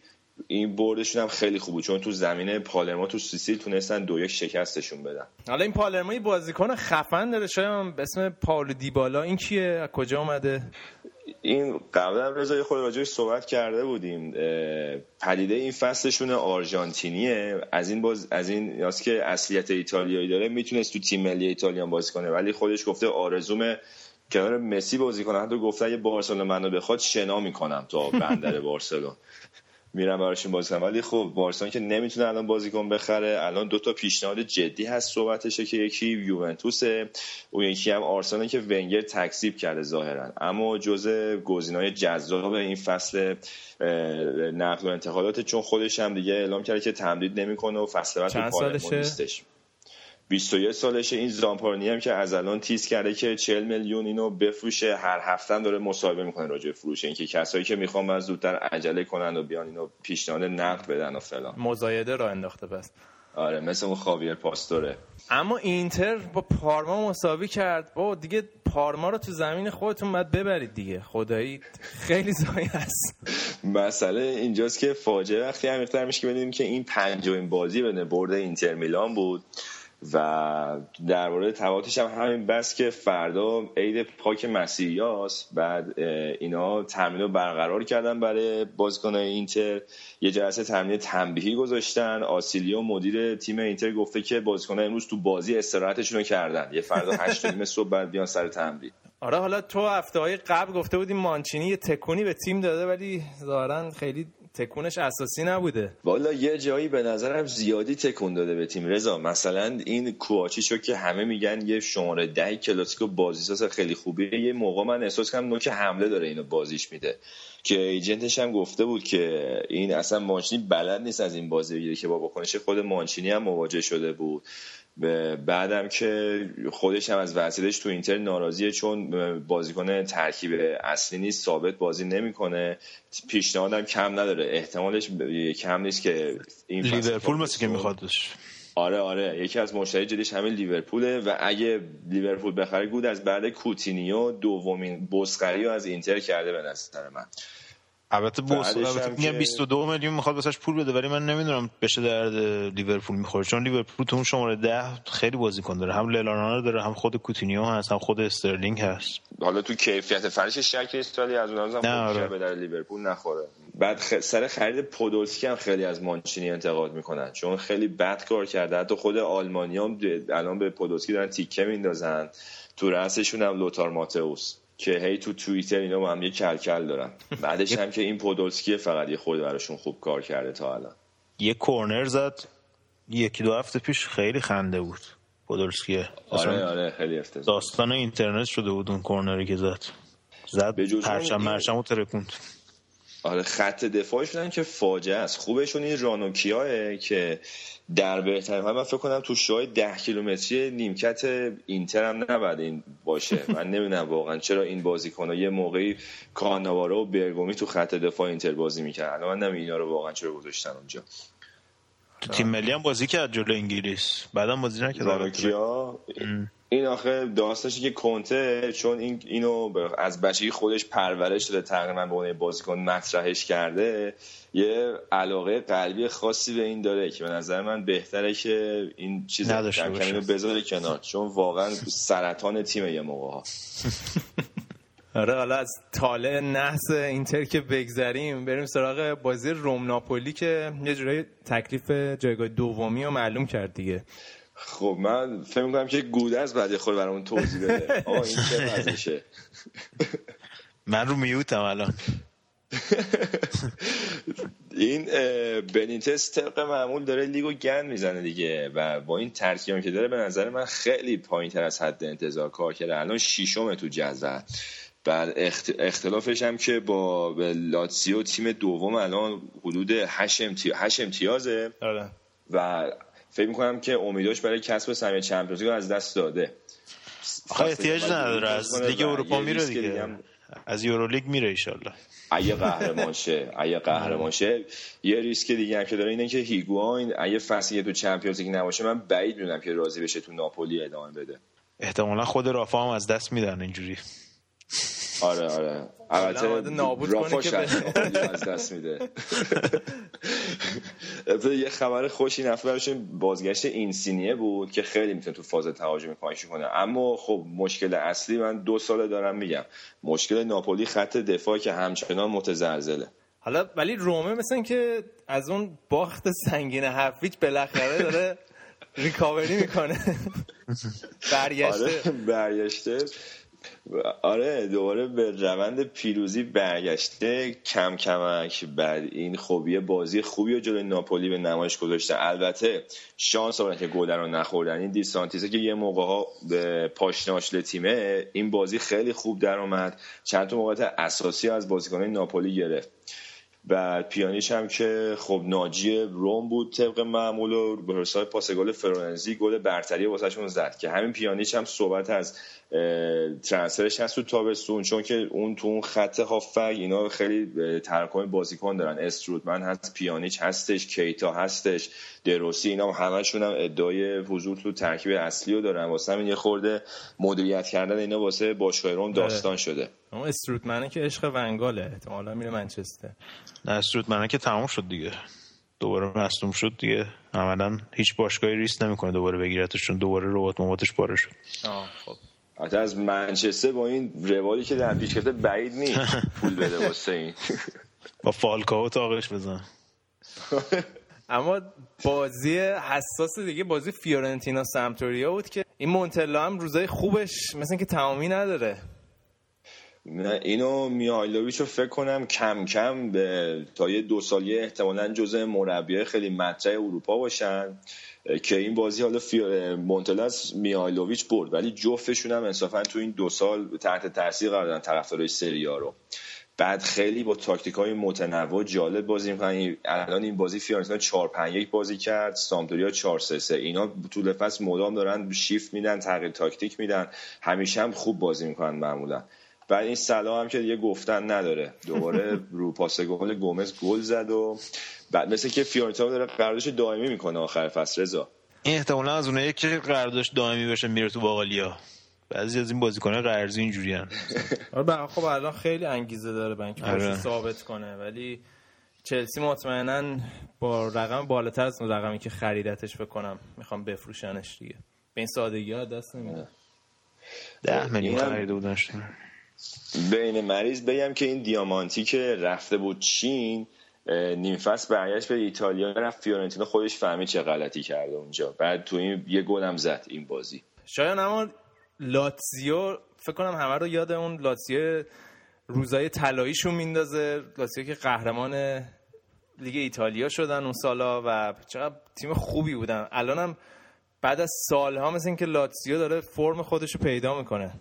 این بردشون هم خیلی خوب بود چون تو زمینه پالرما تو سیسیل تونستن دو یک شکستشون بدن. حالا این پالرمو یه بازیکن خفن داره شاید به اسم پاولو دیبالا این کیه؟ از کجا اومده؟ این قبلا رضا یه خود راجعش صحبت کرده بودیم پدیده این فصلشون آرژانتینیه. از این باز از این یاست که اصلیت ایتالیایی داره می‌تونست تو تیم ملی ایتالیا بازی کنه ولی خودش گفته آرزوم کنار مسی بازی کنه. حتی گفته اگه بارسلونا منو بخواد شنا می‌کنم تا بندر بارسلون میرم براشون بازی کنم ولی خب بارسلون که نمی‌تونه الان بازیکن بخره. الان دو تا پیشنهاد جدی هست صحبتشه که یکی یوونتوسه اون یکی هم آرسنال که ونگر تکذیب کرده ظاهرا. اما جزء گزینه‌های جذاب این فصل نقل و انتقالات چون خودش هم دیگه اعلام کرده که تمدید نمی‌کنه و فصل بعد؟ نیستش. 21 سالشه این زامپارنی هم که از الان تیز کرده که 40 میلیون اینو بفروشه هر هفته داره مصاحبه می‌کنه راجع به فروش اینکه کسایی که می‌خوان از زودتر عجله کنن و بیان اینو پیشنهاد نقد بدن و فلان. مزایده را انداخته پس. آره مثل اون خاویر پاستوره. اما اینتر با پارما مساوی کرد. با دیگه پارما رو تو زمین خودتون باید ببرید دیگه. خدایی خیلی زایی هست. مسئله اینجاست که فاجعه وقتی عمیق‌تر میشه که بدونیم که این پنجمین بازی بین برد اینتر میلان بود. و درباره تبعاتش هم همین بس که فردا عید پاک مسیحیاست بعد اینا تمرین رو برقرار کردن برای بازیکنهای اینتر. یه جلسه تمرین تنبیهی گذاشتن. آسیلیو مدیر تیم اینتر گفته که بازیکنها امروز تو بازی استراحتشون رو کردن. یه فردا هشت و نیم صبح بعد بیان سر تمرین آره حالا تو هفته های قبل گفته بودیم مانچینی یه تکونی به تیم داده ولی ظاهرا خیلی تکونش اساسی نبوده. والا یه جایی به نظرم زیادی تکون داده به تیم. رضا مثلا این کوآچیچو که همه میگن یه شماره ده کلاسیکو بازیساز خیلی خوبیه یه موقع من احساس کنم نوک حمله داره اینو بازیش میده. که ایجنتش هم گفته بود که این اصلا مانچینی بلد نیست از این بازی که با واکنش خود مانچینی هم مواجه شده بود. بعدم که خودش هم از وضعیتش تو اینتر ناراضیه چون بازیکن ترکیب اصلی نیست ثابت بازی نمی‌کنه. پیشنهادم کم نداره. احتمالش کم نیست که این لیورپول مثل که میخوادش آره آره. یکی از مشتری جدیش همین لیورپوله و اگه لیورپول بخره گود از بعد کوتینیو دومین بزخری از اینتر کرده به نظر من. البته البته میگم 22 میلیون می‌خواد واسش پول بده ولی من نمی‌دونم به درد لیورپول می‌خوره. چون لیورپول تو اون شماره 10 خیلی بازیکن داره. هم للانا داره هم خود کوتینیو هست هم خود استرلینگ هست. حالا تو کیفیت فرش شک استرالی از اونها هم آره. به در لیورپول نخوره. بعد خ... سر خرید پودولسکی هم خیلی از مانچینی انتقاد می‌کنن. چون خیلی بد کار کرده. حتی خود آلمانی هم الان به پودولسکی دارن تیکه میندازن. تو رأسشون هم لوتار ماتئوس. که هی تو توییتر اینا با هم یه کلکل دارن. بعدش هم که این پودولسکی فقط یه خود براشون خوب کار کرده تا الان. یه کورنر زد. یکی دو هفته پیش خیلی خنده بود. پودولسکی. آره آره خیلی افتضاح. داستان اینترنت شده بود اون کورنری که زد. زد پرشم مرشم و ترکوند. آره خط دفاعشون که فاجعه است. خوبشون این رانوکیاه که در بهترین حال من فکر کنم تو شای ده کیلومتری نیمکت اینتر هم نباید این باشه. من نمی‌دونم واقعا چرا این بازیکن یه موقعی کاناوارا و برگومی تو خط دفاع اینتر بازی می‌کرد الان من نمی‌دونم اینا رو واقعا چرا گذاشتن اونجا. تو تیم ملی هم بازی کرد جلو انگلیس. بعدم بازی نکرد. این آخه داستش که کنته چون این اینو از بچگی خودش پرورش داده تقریبا به عنوان بازیکن مطرحش کرده یه علاقه قلبی خاصی به این داره که به نظر من بهتره که این چیز اینو بذاره کنار چون واقعا سرطان تیم یه موقع ها. آره حالا از طالع نحس اینتر که بگذریم بریم سراغ بازی روم ناپولی که یه جورایی تکلیف جایگاه دومی رو معلوم کرد دیگه. خب من فکر می‌کنم که گودرز بعد خود برامون توضیح بده. آقا این چه من رو میوتم الان. این بنیتس طبق معمول داره لیگو گند می‌زنه دیگه و با این ترکیبی که داره به نظر من خیلی پایین تر از حد انتظار کار کرده. الان شیشم تو جزوه بعد اختلافش هم که با لاتسیو تیم دوم الان حدود 8 امتیازه. آره. و فکر می‌کنم که امیداش برای کسب سهمیه چمپیونز از دست داده. آخه احتیاج نداره. از لیگ اروپا میره دیگه. از یورولیگ میره ایشالله. اگه قهرمان شه اگه قهرمان شه یه ریسک دیگه هم که داره اینه که هیگواین اگه فصلی تو چمپیونز لیگ نباشه من بعید می‌دونم که راضی بشه تو ناپولی ادامه بده. احتمالا خود رافا هم از دست میدن اینجوری. آره آره. البته رافا از دست میده. یه خبر خوشی نفر بازگشت اینسینیه بود که خیلی می‌تونه تو فاز تهاجمی کمک کنه. اما خب مشکل اصلی من دو ساله دارم میگم. مشکل ناپولی خط دفاع که همچنان متزلزله. حالا ولی رومه مثل که از اون باخت سنگین هفت بالاخره داره ریکاوری می‌کنه. برگشته. آره برگشته. آره دوباره به روند پیروزی برگشته. کم کمک بعد این خوبیه بازی خوبی و جلوی ناپولی به نمایش گذاشته البته شانس آورد که گل رو نخوردن. این دیسانتیسه که یه موقع ها به پاشناشل تیمه این بازی خیلی خوب در اومد. چند تا موقعیت اساسی از بازیکنان ناپولی گرفت. بعد پیانیش هم که خب ناجی روم بود طبق معمول و به حساب پاس گل فرانزی گل برتری واسهشون زد. که همین پیانیش هم صحبت از ترانسفرش هست تو تابستون چون که اون تو اون خط هافک اینا خیلی تراکم بازیکن دارن. استرودمن هست پیانیچ هستش کیتا هستش دروسی اینا همشون هم ادعای حضور تو ترکیب اصلی رو دارن. واسه همین یه خورده مدیریت کردن اینا واسه باشگاه روم آره. داستان شده. اما استرودمن که عشق ونگاله. احتمالا میره منچستر. نه استرودمن که تمام شد دیگه. دوباره مصدوم شد دیگه. عملا هیچ باشگاهی ریسک نمی‌کنه دوباره بگیرتشون. دوباره ربات ماماتش پاره شد. آه خب. حتی از منچستر با این روالی که در پیش گرفته بعید نیست پول بده واسه این. با فالکاو تاقش بزن. اما بازی حساس دیگه بازی فیورنتینا سمتوریا بود که این مونتلا هم روزای خوبش مثل که تمامی نداره. اینو میهایلوویچ رو فکر کنم کم کم به تا یه دو سالی احتمالا جزء مربیای خیلی مطرح اروپا باشن. که این بازی حالا فی... مونتلا از میهایلوویچ برد ولی جفتشون هم انصافا تو این دو سال تحت تاثیر قرار دادن طرفدارای سری آ رو. بعد خیلی با تاکتیک های متنوع جالب بازی می‌کنن. الان این بازی فیورنتینا 4 5 1 بازی کرد سامپدوریا 4 3 3 اینا طول فصل مدام دارن شیفت میدن تغییر تاکتیک میدن. همیشه هم خوب بازی می‌کنن معمولا. بعد این صلاح هم که دیگه گفتن نداره. دوباره رو پاس گل گومز گل زد و بعد مثل که فیورنتینا داره قراردادش دائمی می‌کنه آخر فصل رضا. این احتمالا از اونایی که قراردادش دائمی بشه میره تو باقالیا. بعضی از این بازیکن‌ها قرضی اینجوری آره خب الان خیلی انگیزه داره بنک آره. ثابت کنه. ولی چلسی مطمئنا با رقم بالاتر از رقمی که خریدتش بکنم می‌خوام بفروشنش دیگه. به این سادگی ها دست نمیده ده میلیون خریده بودن بین مریض بگم که این دیامانتی که رفته بود چین نیم فصل برگشت به ایتالیا رفت فیورنتینا خودش فهمید چه غلطی کرده اونجا. بعد تو این یه گلم زد این بازی. شاید اما لاتزیو فکر کنم همه رو یاد اون لاتزیو روزای طلاییشون میندازه. لاتزیو که قهرمان لیگ ایتالیا شدن اون سالا و چقدر تیم خوبی بودن. الانم بعد از سالها مثل اینکه لاتزیو داره فرم خودش رو پیدا می‌کنه.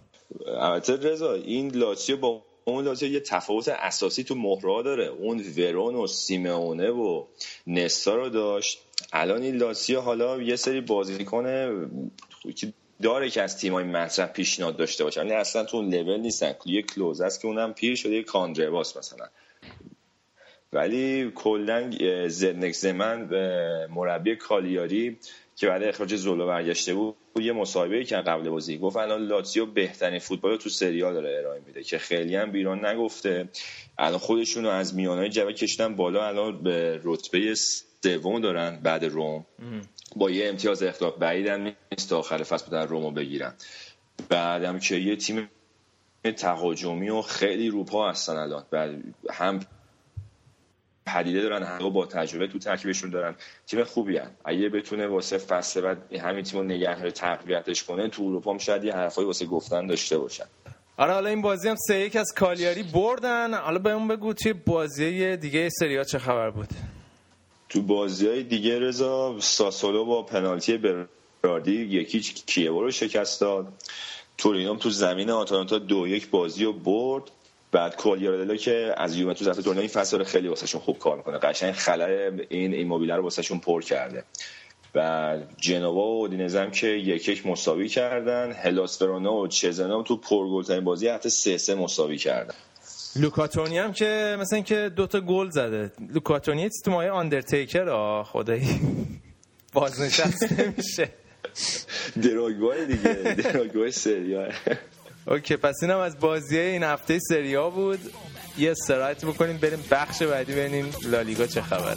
البته رضا این لاتزیو با اون لاتزیو یه تفاوت اساسی تو مهرها داره. اون ورون و سیمونه و نستا رو داشت. الان این لاتزیو حالا یه سری بازیکن داره که از تیمای مطرح پیشنهاد داشته باشه. یعنی اصلا تو اون لول نیستن. یه کلوز است که اونم پیر شده یه کاندرواس مثلا. ولی کلا زدنک زمن مربی کالیاری که بعد اخراج زولو برگشته بود یه مصاحبه که قبل بازی. گفت الان لاتزیو بهترین فوتبال رو تو سریال داره ارائه میده که خیلی هم بیرون نگفته. الان خودشونو از میانهای جبه کشتن بالا الان به رتبه سوم دارن بعد روم. با یه امتیاز اختلاف بعیدم نیست تا آخر فصل بودن رومو بگیرن. بعدم که یه تیم تهاجمی و خیلی روپا هستن الان. بعد هم پدیده دارن هم با تجربه تو ترکیبشون دارن. تیم خوبی هن. اگه بتونه واسه فصل بعد همین تیم رو نگه تقویتش کنه تو اروپا هم شاید یه حرفایی واسه گفتن داشته باشن. آره حالا این بازی هم سه یک از کالیاری بردن. حالا به اون بگو توی بازی دیگه سریا چه خبر بود؟ تو بازی های دیگه رضا ساسولو با پنالتی براردی یکیچ کیوو رو شکست داد. تورینوم تو زمین آتالانتا دو یک بازی رو برد. بعد کولیارادلو که از یوونتوس رفته تورنمنت این فصل خیلی واسهشون خوب کار می‌کنه. قشنگ خلای این ایموبیله رو واسهشون پر کرده. و جنوا و اودینزم که یک یک مساوی کردن. هلاس ورونا و چزنا تو پرگلترین بازی حتی سه سه مساوی کردن. لوکاتونی هم که مثلا که دوتا گل زده. لوکاتونی تو مایه آندرتیکر آه خدایی. بازنشست نمیشه دراگوای دیگه. دراگوای سریا اوکی پس اینم از بازی این هفته سریا بود. یه استراحت بکنیم بریم بخش بعدی ببینیم لالیگا چه خبره.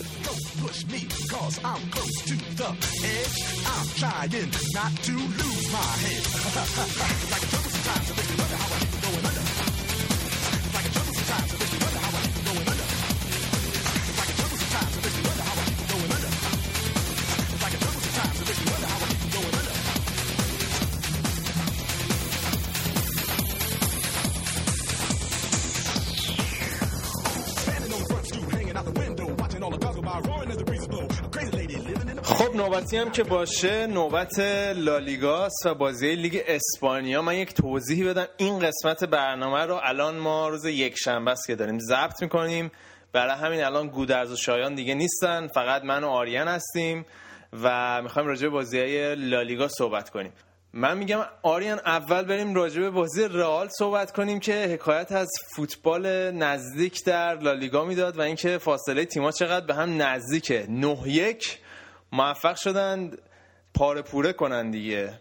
نوبتی هم که باشه نوبت لالیگاست و بازی لیگ اسپانیا. من یک توضیحی بدم. این قسمت برنامه رو الان ما روز یک شنبه است که داریم ضبط می‌کنیم. برای همین الان گودرز و شایان دیگه نیستن. فقط من و آریان هستیم و می‌خوایم راجع به بازی های لالیگا صحبت کنیم. من میگم آریان اول بریم راجع به بازی رئال صحبت کنیم که حکایت از فوتبال نزدیک در لالیگا می‌داد و اینکه فاصله تیم‌ها چقدر به هم نزدیکه. 9 یک موفق شدن پاره پوره کنن دیگه.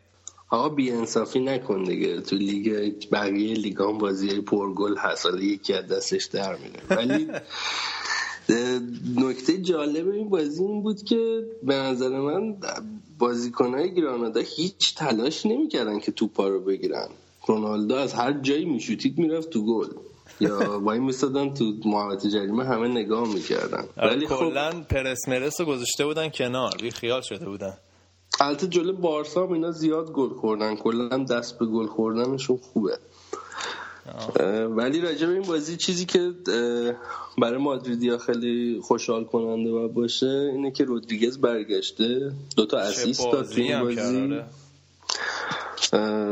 آقا بی انصافی نکن دیگه. تو لیگ بقیه لیگان بازی پرگل هست. یکی از دستش در میره. ولی نکته جالب این بازی این بود که به نظر من بازیکنهای گرانادا هیچ تلاش نمی‌کردن که توپا رو بگیرن. رونالدو از هر جایی میشوتید می‌رفت تو گل. یا وای میستادن تو محوطه جریمه همه نگاه می‌کردن. آره، ولی خب کلا پرس مرس رو گذاشته بودن کنار بی خیال شده بودن. البته جلو بارسا هم اینا زیاد گل خوردن کلا دست به گل خوردنشون خوبه. ولی راجع به این بازی چیزی که برای مادریدیا خیلی خوشحال کننده و باشه اینه که رودریگز برگشته. دوتا assist داد تو این بازی.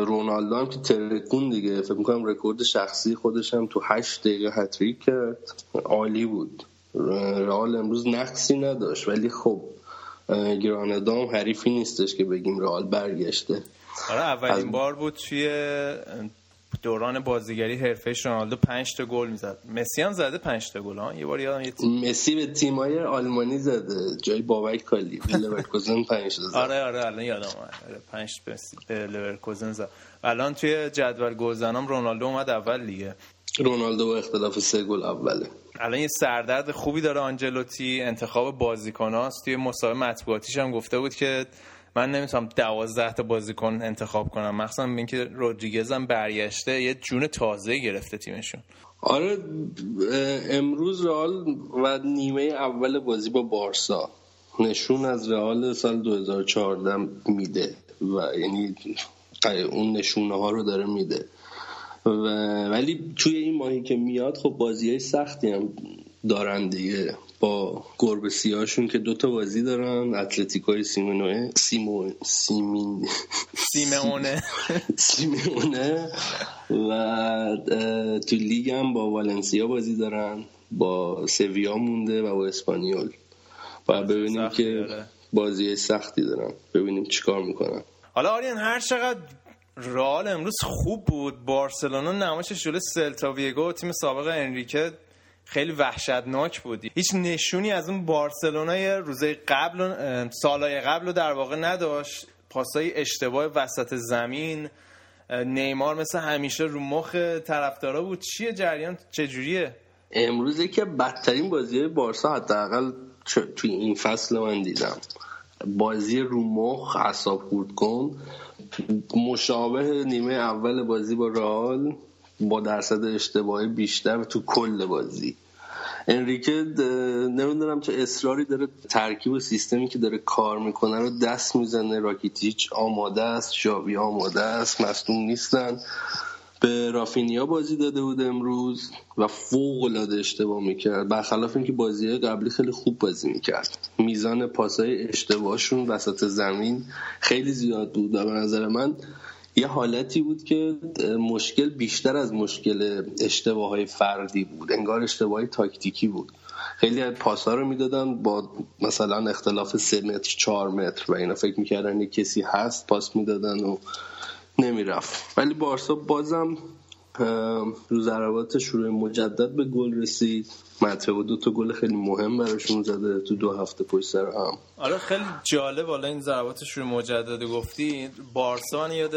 رونالدو هم که ترکوند دیگه. فکر می‌کنم رکورد شخصی خودش هم تو هشت دقیقه هتریک کرد. عالی بود. رئال امروز نقصی نداشت. ولی خب گراندا حریفی نیستش که بگیم رئال برگشته. آره اولین بار بود توی دوران بازیگری حرفه رونالدو 5 تا گل می‌زد. مسی هم زده 5 تا گل ها؟ یه بار یادم یه تیم مسی به تیمای آلمانی زده. جای بابک کالی لورکوزن 5 زد. آره آره الان یادم اومد. 5 آره، به لورکوزن زد. الان توی جدول گلزنام رونالدو اومد اول دیگه. رونالدو با اختلاف سه گل اوله. الان یه سردرد خوبی داره آنجلوتی. انتخاب بازیکناست توی مسابقه مطبوعاتیش هم گفته بود که من نمی‌تونم دوازده تا بازیکن انتخاب کنم. مخصوصا اینکه رودریگز هم برگشته یه جون تازه گرفته تیمشون. آره امروز رئال و نیمه اول بازی با بارسا. نشون از رئال سال 2014 میده و یعنی اون نشونه ها رو داره میده. و ولی توی این ماهی که میاد خب بازی های سختی هم دارن دیگه. با گربه سیاشون که دوتا بازی دارن اتلتیکوی سیمونوه سیمو سیمین سیمونه سیمونه و تو لیگ هم با والنسیا بازی دارن با سویا مونده و با اسپانیول. و ببینیم که بازی سختی دارن. ببینیم چیکار می‌کنن. حالا آریان هر چقدر رئال امروز خوب بود بارسلونا نمایشش جلوی سلتا ویگو تیم سابق انریکه خیلی وحشتناک بودی. هیچ نشونی از اون بارسلونای روزه قبل سالهای قبل رو در واقع نداشت؟ پاسای اشتباه وسط زمین نیمار مثل همیشه رو مخ طرفدارا بود. چیه جریان؟ چجوریه؟ امروزه که بدترین بازی بارسا حداقل توی این فصل من دیدم. بازی رو مخ اعصاب کن مشابه نیمه اول بازی با رئال. با درصد اشتباهی بیشتر تو کل بازی. انریکه نمی‌دونم چه اصراری داره ترکیب و سیستمی که داره کار می‌کنه رو دست می‌زنه. راکیتیچ آماده است شاوی آماده است مصدوم نیستن. به رافینیا بازی داده بود امروز و فوق العاده اشتباه می‌کرد. برخلاف اینکه بازی قبلی خیلی خوب بازی می‌کرد. میزان پاسای اشتباهشون وسط زمین خیلی زیاد بود و به نظر من یه حالتی بود که مشکل بیشتر از مشکل اشتباه های فردی بود انگار اشتباه تاکتیکی بود. خیلی از پاسا رو می‌دادن با مثلا اختلاف سه متر چهار متر و اینا. فکر می‌کردن یه کسی هست پاس می‌دادن و نمی‌رفت. ولی بارسا بازم رو ضربات شروع مجدد به گل رسید. و دو تا گل خیلی مهم براشون زده تو دو هفته پشت سر هم. آره خیلی جالب حالا این ضربات شروع مجدد گفتی بارسا یاد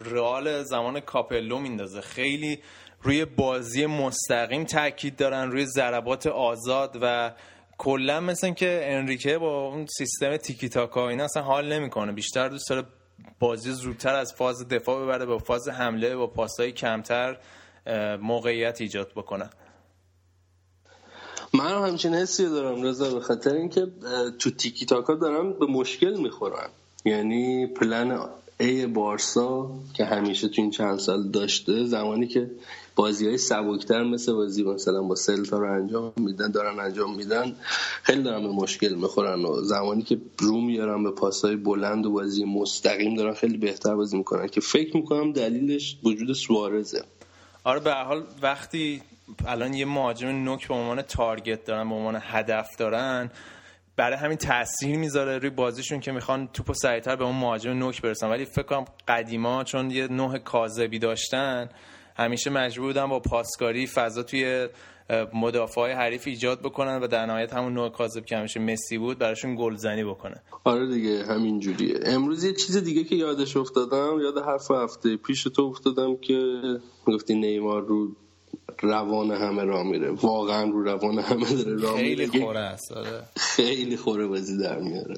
رئال زمان کاپلو میندازه. خیلی روی بازی مستقیم تاکید دارن روی ضربات آزاد و کلا مثل که انریکه با اون سیستم تیکی تاکا اینا اصلا حال نمی‌کنه. بیشتر دوست داره بازی زودتر از فاز دفاع ببره با فاز حمله با پاسای کمتر موقعیت ایجاد بکنه. من هم همچین حسی دارم رضا به خاطر اینکه تو تیکی تاکا دارم به مشکل می‌خورم. یعنی پلن ای بارسا که همیشه تو این چند سال داشته زمانی که بازی های سبکتر مثل بازی مثلا با سلتا رو انجام میدن دارن انجام میدن خیلی دارن به مشکل می‌خورن. و زمانی که رو میارن به پاسهای بلند و بازی مستقیم دارن خیلی بهتر بازی می‌کنن. که فکر می‌کنم دلیلش وجود سوارزه. آره به حال وقتی الان یه مهاجم نوک به عنوان تارگت دارن به عنوان هدف دارن برای همین تاثیر می‌ذاره روی بازیشون که می‌خوان توپو سریعتر به اون مهاجم نوک برسن. ولی فکر کنم قدیما چون یه نوع کاذبی داشتن همیشه مجبور بودن با پاسکاری فضا توی مدافع های حریف ایجاد بکنن و در نهایت همون نوع کاذب که همیشه مسی بود براشون گلزنی بکنه. آره دیگه همین جوریه امروز یه چیز دیگه که یادش افتادم یاد حرف هفته پیش تو افتادم که گفتی نیمار رو روان همه را میره. واقعا رو روان همه داره را خیلی خوره است آره. خیلی خوره بازی در میاره.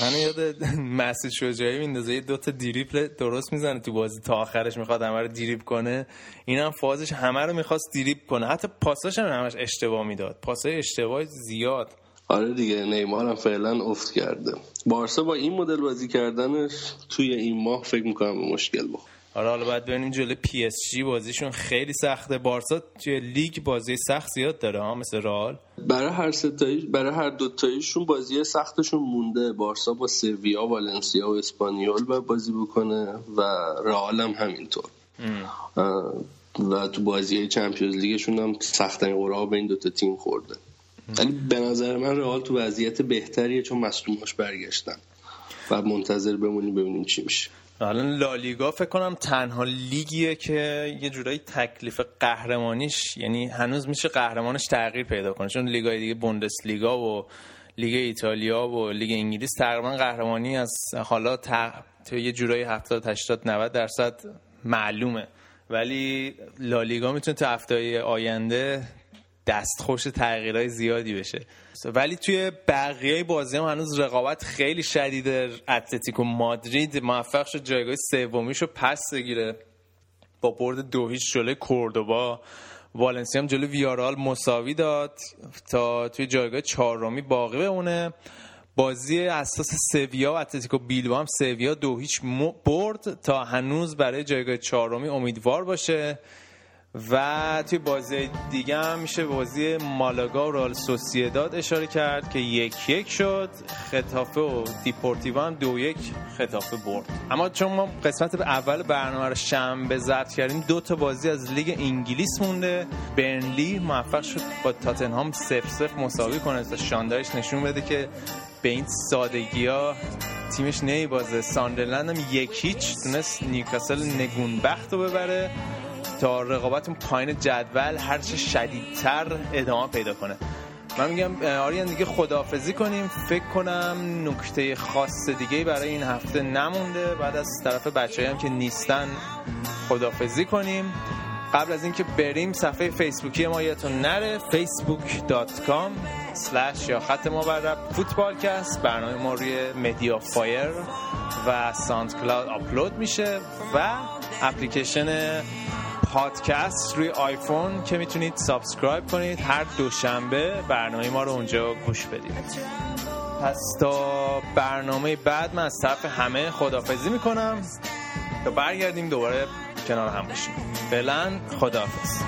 من یاد مسعود شجاعی میندازه یه دوتا دیریپ درست می‌زنه تو بازی تا آخرش می‌خواد همه رو دیریپ کنه. این هم فازش همه رو می‌خواست دیریپ کنه. حتی پاساش هم همش اشتباه می‌داد. پاسای اشتباه زیاد. آره دیگه نیمار هم فعلا افت کرده. بارسا با این مدل بازی کردنش توی این ماه فکر می‌کنم به مشکل بخور آره حالا باید ببینیم جلوی PSG بازیشون خیلی سخته. بارسا توی لیگ بازی سخت زیاد داره ها مثل رئال. برای هر سه تایی برای هر دو تاییشون بازی سختشون مونده. بارسا با سویا والنسیا و اسپانیول باید بازی بکنه و رئال هم همینطور. و تو بازی Champions League شون هم سختن قرعه به این دوتا تیم خورده. ولی به نظر من رئال تو وضعیت بهتریه چون مصدوماش برگشتن. و منتظر بمونیم ببینیم چی میشه. حالا لالیگا فکر کنم تنها لیگیه که یه جورایی تکلیف قهرمانیش یعنی هنوز میشه قهرمانش تغییر پیدا کنه. چون لیگای دیگه بوندس لیگا و لیگ ایتالیا و لیگ انگلیس تقریبا قهرمانی از حالا تو یه جورایی 70 80 90 درصد معلومه. ولی لالیگا می‌تونه تا هفته آینده دستخوش تغییرهای زیادی بشه. ولی توی بقیه بازی هم هنوز رقابت خیلی شدیده اتلتیکو مادرید موفق شد جایگاه سومیشو پس بگیره. با برد دو هیچ جلوی کوردوبا والنسیا هم جلوی ویارال مساوی داد تا توی جایگاه چهارمی باقی بمونه. بازی اساس سویا و اتلتیکو بیلبا هم سویا دو هیچ برد تا هنوز برای جایگاه چهارمی امیدوار باشه. و توی بازی دیگه هم میشه بازی مالاگا و رئال سوسیداد اشاره کرد که یک یک شد. ختافه و دیپورتیو هم دو یک ختافه برد. اما چون ما قسمت اول برنامه رو شنبه ضبط کردیم دو تا بازی از لیگ انگلیس مونده. برنلی موفق شد با تاتنهام صفر صفر مساوی کنه تا شان دایچ نشون بده که به این سادگی ها تیمش نمیبازه ساندرلند هم یک هیچ تونست نیوکاسل نگونبخت رو ببره. تا رقابت پایین جدول هرچه شدیدتر ادامه پیدا کنه. من میگم آریان دیگه خداحافظی کنیم. فکر کنم نکته خاص دیگه برای این هفته نمونده. بعد از طرف بچه‌ها هم که نیستن خداحافظی کنیم. قبل از اینکه بریم صفحه فیسبوکی ما یادتون نره. facebook.com slash یا خط مورب فوتبالکست. برنامه ما روی MediaFire و SoundCloud آپلود میشه و اپلیکیشن پادکست روی آیفون که می‌تونید subscribe کنید. هر دوشنبه برنامه ما رو اونجا گوش بدید. پس تا برنامه بعد من از طرف همه خدافزی می‌کنم. تا برگردیم دوباره کنار هم باشیم. فعلا خدافز